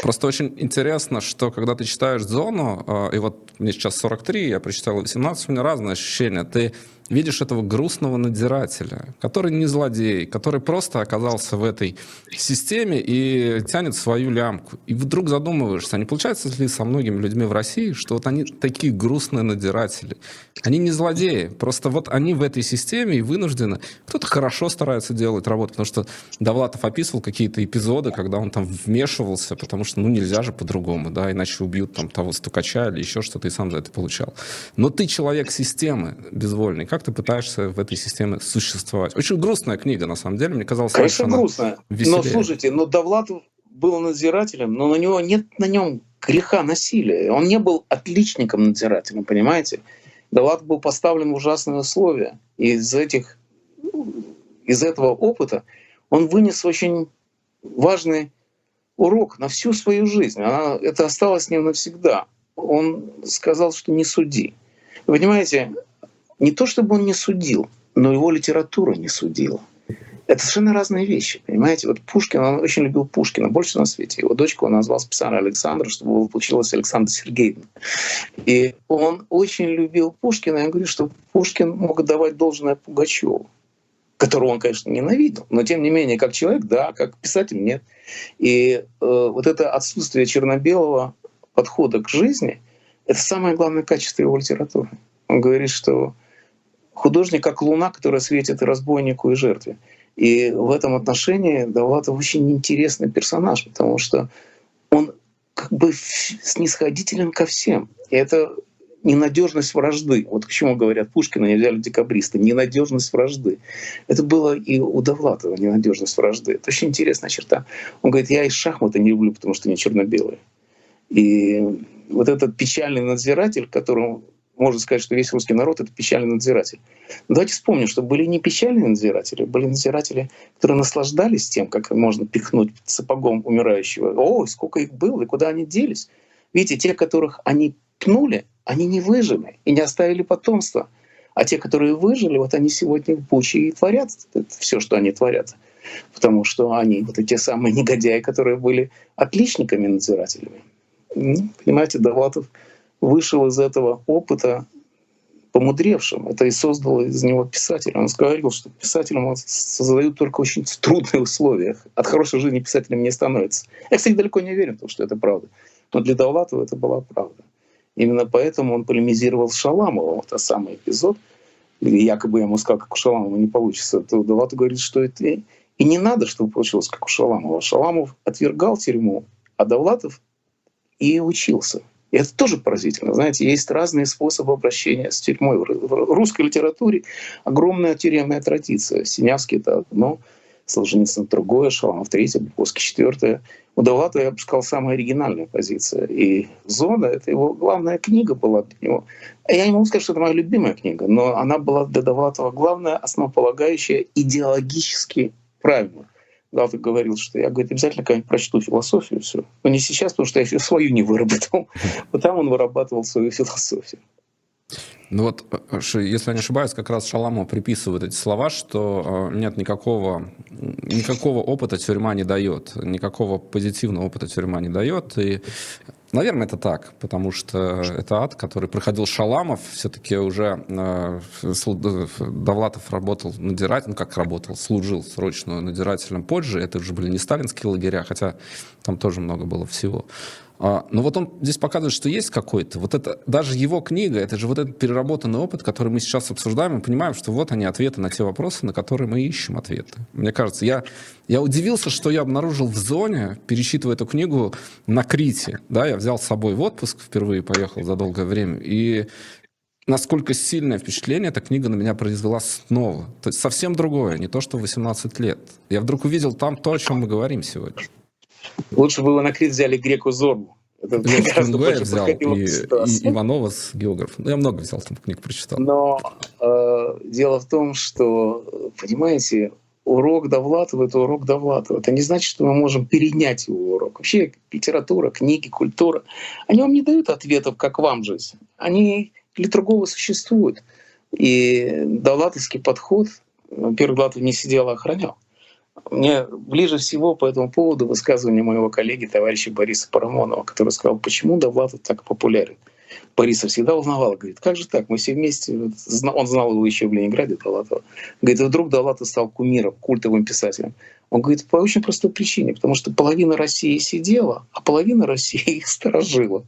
Просто очень интересно, что когда ты читаешь «Зону», а, и вот мне сейчас 43, я прочитал 18, у меня разные ощущения. Ты видишь этого грустного надзирателя, который не злодей, который просто оказался в этой системе и тянет свою лямку. И вдруг задумываешься, а не получается ли со многими людьми в России, что вот они такие грустные надзиратели? Они не злодеи, просто вот они в этой системе и вынуждены. Кто-то хорошо старается делать работу, потому что Довлатов описывал какие-то эпизоды, когда он там вмешивался, потому что ну нельзя же по-другому, да, иначе убьют там того стукача или еще что-то, и сам за это получал. Но ты человек системы безвольный, как ты пытаешься в этой системе существовать? Очень грустная книга, на самом деле, мне казалось, Конечно, грустная. Веселее. Но слушайте, но Довлатов был надзирателем, но на него нет на нем греха насилия. Он не был отличником надзирателем, понимаете? Довлатов был поставлен в ужасные условия. И из этих из этого опыта он вынес очень важный урок на всю свою жизнь. Она, это осталось с ним навсегда. Он сказал, что не суди. Вы понимаете, не то чтобы он не судил, но его литература не судила. Это совершенно разные вещи, понимаете? Вот Пушкин, он очень любил Пушкина больше на свете. Его дочку он назвал специально Александра, чтобы получилось Александра Сергеевна. И он очень любил Пушкина. Я говорю, что Пушкин мог давать должное Пугачеву которого он, конечно, ненавидел, но тем не менее, как человек, да, как писатель, нет. И э, вот это отсутствие черно-белого подхода к жизни — это самое главное качество его литературы. Он говорит, что художник как луна, которая светит и разбойнику, и жертве. И в этом отношении Довлатов очень интересный персонаж, потому что он как бы снисходителен ко всем. И это ненадежность вражды. Вот к чему говорят Пушкина, не взяли декабристы. Ненадежность вражды. Это было и у Довлатова ненадежность вражды. Это очень интересная черта. Он говорит, я и шахматы не люблю, потому что они черно-белые. И вот этот печальный надзиратель, которому можно сказать, что весь русский народ — это печальный надзиратель. Но давайте вспомним, что были не печальные надзиратели, были надзиратели, которые наслаждались тем, как можно пихнуть сапогом умирающего. О, сколько их было, и куда они делись. Видите, те, которых они пнули, они не выжили и не оставили потомства. А те, которые выжили, вот они сегодня в Буче и творят все, что они творят. Потому что они вот эти самые негодяи, которые были отличниками-надзирателями. Понимаете, Довлатов вышел из этого опыта помудревшим. Это и создало из него писателя. Он говорил, что писателям создают только очень трудные условия. От хорошей жизни писателем не становится. Я, кстати, далеко не уверен, что это правда. Но для Довлатова это была правда. Именно поэтому он полемизировал с Шаламовым. Вот тот самый эпизод, якобы я ему сказал, как у Шаламова не получится. То Довлатов говорит, что это и не надо, чтобы получилось, как у Шаламова. Шаламов отвергал тюрьму, а Довлатов и учился. И это тоже поразительно. Знаете, есть разные способы обращения с тюрьмой. В русской литературе огромная тюремная традиция. Синявский — это одно, Солженицын — другое, Шаламов — третье, Буковский — четвертое. У Довлатова, я бы сказал, самая оригинальная позиция. И «Зона» — это его главная книга была для него. Я не могу сказать, что это моя любимая книга, но она была для Довлатова главная, основополагающая, идеологически правильная. Галта говорил, что я говорит, обязательно когда-нибудь прочту философию все. Но не сейчас, потому что я свою не выработал. [laughs] Вот там он вырабатывал свою философию. Ну вот, если я не ошибаюсь, как раз Шаламу приписывают эти слова, что э, нет никакого, никакого опыта тюрьма не дает, никакого позитивного опыта тюрьма не дает. И, наверное, это так, потому что это ад, который проходил Шаламов, все-таки уже э, Довлатов работал надзирателем, ну как работал, служил срочно надзирателем позже, это уже были не сталинские лагеря, хотя там тоже много было всего. А, но вот он здесь показывает, что есть какой-то. Вот это, даже его книга, это же вот этот переработанный опыт, который мы сейчас обсуждаем, и понимаем, что вот они ответы на те вопросы, на которые мы ищем ответы. Мне кажется, я, я удивился, что я обнаружил в зоне, перечитывая эту книгу на Крите. Да, я взял с собой в отпуск, впервые поехал за долгое время, и насколько сильное впечатление эта книга на меня произвела снова. То есть совсем другое, не то, что 18 лет. Я вдруг увидел там то, о чем мы говорим сегодня. Лучше бы вы на Крит взяли греку Зорбу. Это я гораздо больше взял, и, и Иванова с географом. Ну, я много взял, там книг прочитал. Но э, дело в том, что, понимаете, урок Довлатова — это урок Довлатова. Это не значит, что мы можем перенять его урок. Вообще литература, книги, культура, они вам не дают ответов, как вам жизнь. Они для другого существуют. И довлатовский подход, во-первых, Довлатов не сидел, а охранял. Мне ближе всего по этому поводу высказывание моего коллеги, товарища Бориса Парамонова, который сказал, почему Довлатов так популярен. Бориса всегда узнавал, говорит, как же так, мы все вместе, он знал его еще в Ленинграде, Довлатова. Говорит, и вдруг Довлатов стал кумиром, культовым писателем. Он говорит, по очень простой причине, потому что половина России сидела, а половина России [laughs] их сторожила.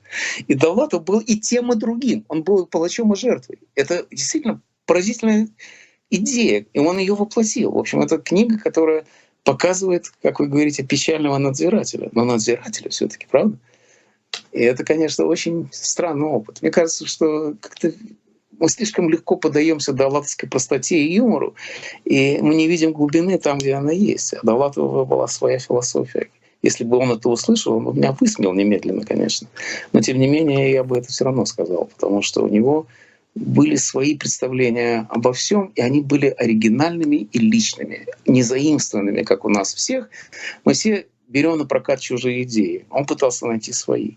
И Довлатов был и тем, и другим. Он был палачом и жертвой. Это действительно поразительная идея, и он ее воплотил. В общем, это книга, которая показывает, как вы говорите, печального надзирателя. Но надзирателя все таки правда? И это, конечно, очень странный опыт. Мне кажется, что как-то мы слишком легко подаемся Довлатовской простоте и юмору, и мы не видим глубины там, где она есть. А Довлатова была своя философия. Если бы он это услышал, он бы меня высмеял немедленно, конечно. Но тем не менее, я бы это все равно сказал, потому что у него были свои представления обо всем, и они были оригинальными и личными, не заимствованными, как у нас всех. Мы все берем на прокат чужие идеи. Он пытался найти свои.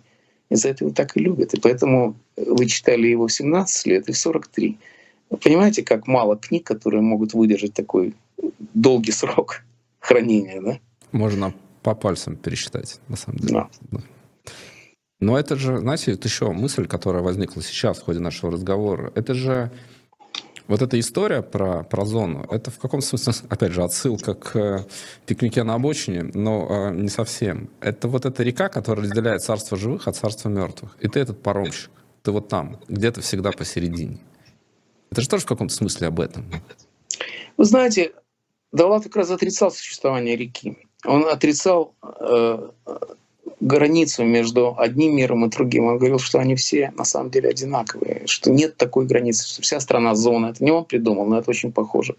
Из-за этого так и любят. И поэтому вы читали его в 17 лет и в 43. Вы понимаете, как мало книг, которые могут выдержать такой долгий срок [laughs] хранения, да? Можно по пальцам пересчитать, на самом деле. Да. Но это же, знаете, это еще мысль, которая возникла сейчас в ходе нашего разговора. Это же вот эта история про, про зону, это в каком смысле, [laughs] опять же, отсылка к э, пикнике на обочине, но э, не совсем. Это вот эта река, которая разделяет царство живых от царства мертвых. И ты этот паромщик. Ты вот там, где-то всегда посередине. Это же тоже в каком-то смысле об этом. Вы знаете, Давлат как раз отрицал существование реки. Он отрицал э, границу между одним миром и другим. Он говорил, что они все на самом деле одинаковые, что нет такой границы, что вся страна зона. Это не он придумал, но это очень похоже.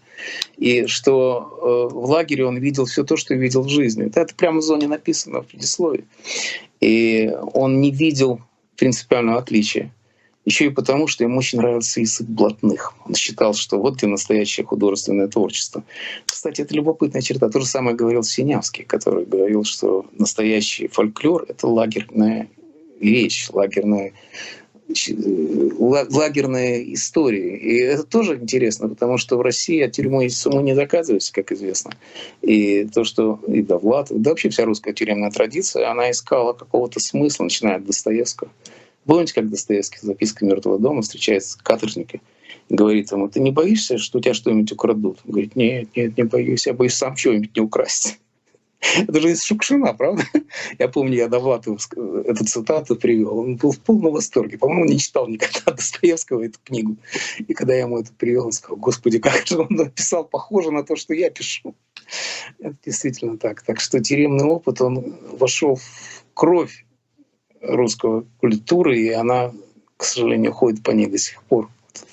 И что э, в лагере он видел все то, что видел в жизни. Это, это прямо в зоне написано в предисловии. И он не видел принципиального отличия еще и потому, что ему очень нравился язык блатных. Он считал, что вот где настоящее художественное творчество. Кстати, это любопытная черта. То же самое говорил Синявский, который говорил, что настоящий фольклор — это лагерная речь, лагерная лагерные истории. И это тоже интересно, потому что в России от тюрьмы саму не доказывается, как известно. И то, что и Довлатов, да вообще вся русская тюремная традиция, она искала какого-то смысла, начиная от Достоевского. Помните, как Достоевский записка мертвого дома встречается с каторжником и говорит ему, ты не боишься, что у тебя что-нибудь украдут? Он говорит, нет, нет, не боюсь, я боюсь сам что-нибудь не украсть. [laughs] Это же из Шукшина, правда? [laughs] Я помню, я Довлатову эту цитату привел. Он был в полном восторге. По-моему, не читал никогда [laughs] Достоевского эту книгу. И когда я ему это привел, он сказал, господи, как же он написал похоже на то, что я пишу. Это действительно так. Так что тюремный опыт, он вошел в кровь русского культуры, и она, к сожалению, ходит по ней до сих пор.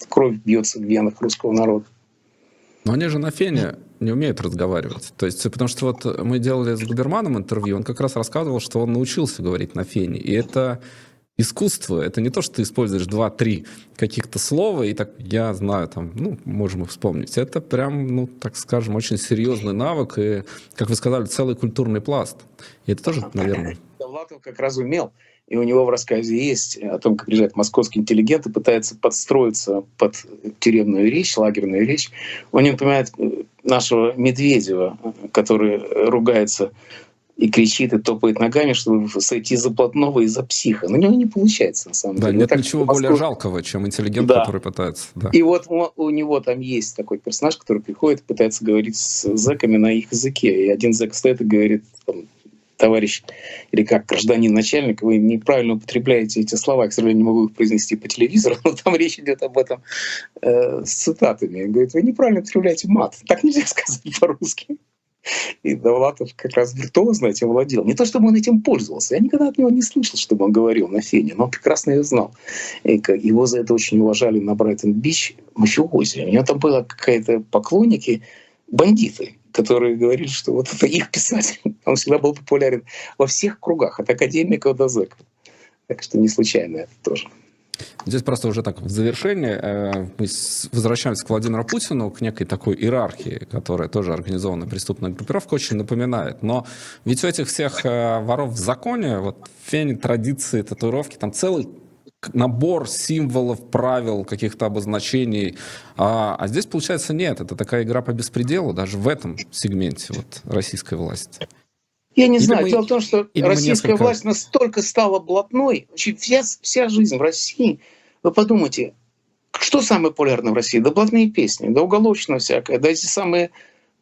Кровь бьется в венах русского народа. Но они же на фене не умеют разговаривать. То есть, потому что вот мы делали с Губерманом интервью, он как раз рассказывал, что он научился говорить на фене. И это искусство. Это не то, что ты используешь два-три каких-то слова, и так, я знаю, там, ну, можем их вспомнить. Это прям, ну, так скажем, очень серьезный навык, и, как вы сказали, целый культурный пласт. И это тоже, наверное... Довлатов как раз умел и у него в рассказе есть о том, как приезжает московский интеллигент и пытается подстроиться под тюремную речь, лагерную речь. Он не напоминает э, нашего Медведева, который ругается и кричит, и топает ногами, чтобы сойти за плотного и за психа. Но у него не получается, на самом да, деле. Нет так, ничего Москву... более жалкого, чем интеллигент, да. который пытается. Да. И вот у, у него там есть такой персонаж, который приходит и пытается говорить с зэками на их языке. И один зэк стоит и говорит, там, товарищ или как гражданин начальник, вы неправильно употребляете эти слова. Я, к сожалению, не могу их произнести по телевизору, [laughs] но там речь идет об этом э, с цитатами. Говорит, вы неправильно употребляете мат. Так нельзя [laughs] сказать по-русски. И Довлатов как раз виртуозно этим владел. Не то, чтобы он этим пользовался. Я никогда от него не слышал, чтобы он говорил на фене, но он прекрасно ее знал. И его за это очень уважали на Брайтон-Бич мафиози. У него там было какая-то поклонники, бандиты, которые говорили, что вот это их писатель. [laughs] Он всегда был популярен во всех кругах, от академиков до зэков. Так что не случайно это тоже. Здесь просто уже так в завершение э, мы возвращаемся к Владимиру Путину, к некой такой иерархии, которая тоже организованная преступная группировка, очень напоминает. Но ведь у этих всех э, воров в законе, вот фени, традиции, татуировки, там целый набор символов, правил, каких-то обозначений. А, а здесь, получается, нет. Это такая игра по беспределу даже в этом сегменте вот, российской власти. Я не или знаю. Мы, Дело в том, что российская несколько... власть настолько стала блатной. Вся, вся жизнь в России. Вы подумайте, что самое популярное в России? Да блатные песни, да уголовщина всякая, да эти самые,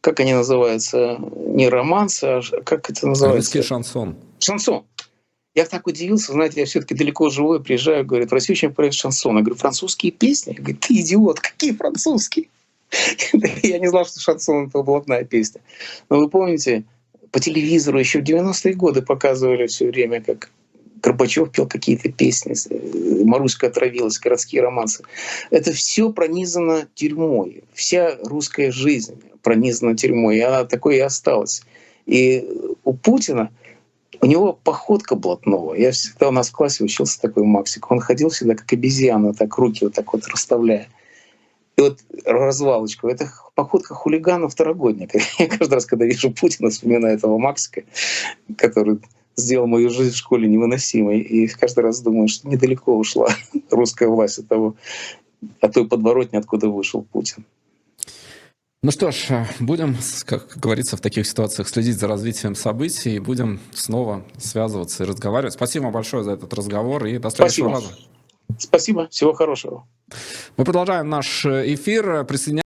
как они называются, не романсы, а как это называется? Русский шансон. Шансон. Я так удивился, знаете, я все-таки далеко живой, приезжаю, говорит, в Россию очень проект шансон. Я говорю, французские песни? Я говорю, ты идиот, какие французские? [laughs] Я не знал, что шансон — это блатная песня. Но вы помните, по телевизору еще в 90-е годы показывали все время, как Горбачев пел какие-то песни, Маруська отравилась, городские романсы. Это все пронизано тюрьмой. Вся русская жизнь пронизана тюрьмой, и она такой и осталась. И у Путина — у него походка блатного. Я всегда у нас в классе учился такой Максик. Он ходил всегда как обезьяна, так руки вот так вот расставляя. И вот развалочку. Это походка хулигана второгодника. [laughs] Я каждый раз, когда вижу Путина, вспоминаю этого Максика, который сделал мою жизнь в школе невыносимой. И каждый раз думаю, что недалеко ушла [laughs] русская власть от того, от той подворотни, откуда вышел Путин. Ну что ж, э, будем, как говорится, в таких ситуациях следить за развитием событий и будем снова связываться и разговаривать. Спасибо большое за этот разговор и до следующего Спасибо. раза. Спасибо, всего хорошего. Мы продолжаем наш э, эфир. Присоединяйтесь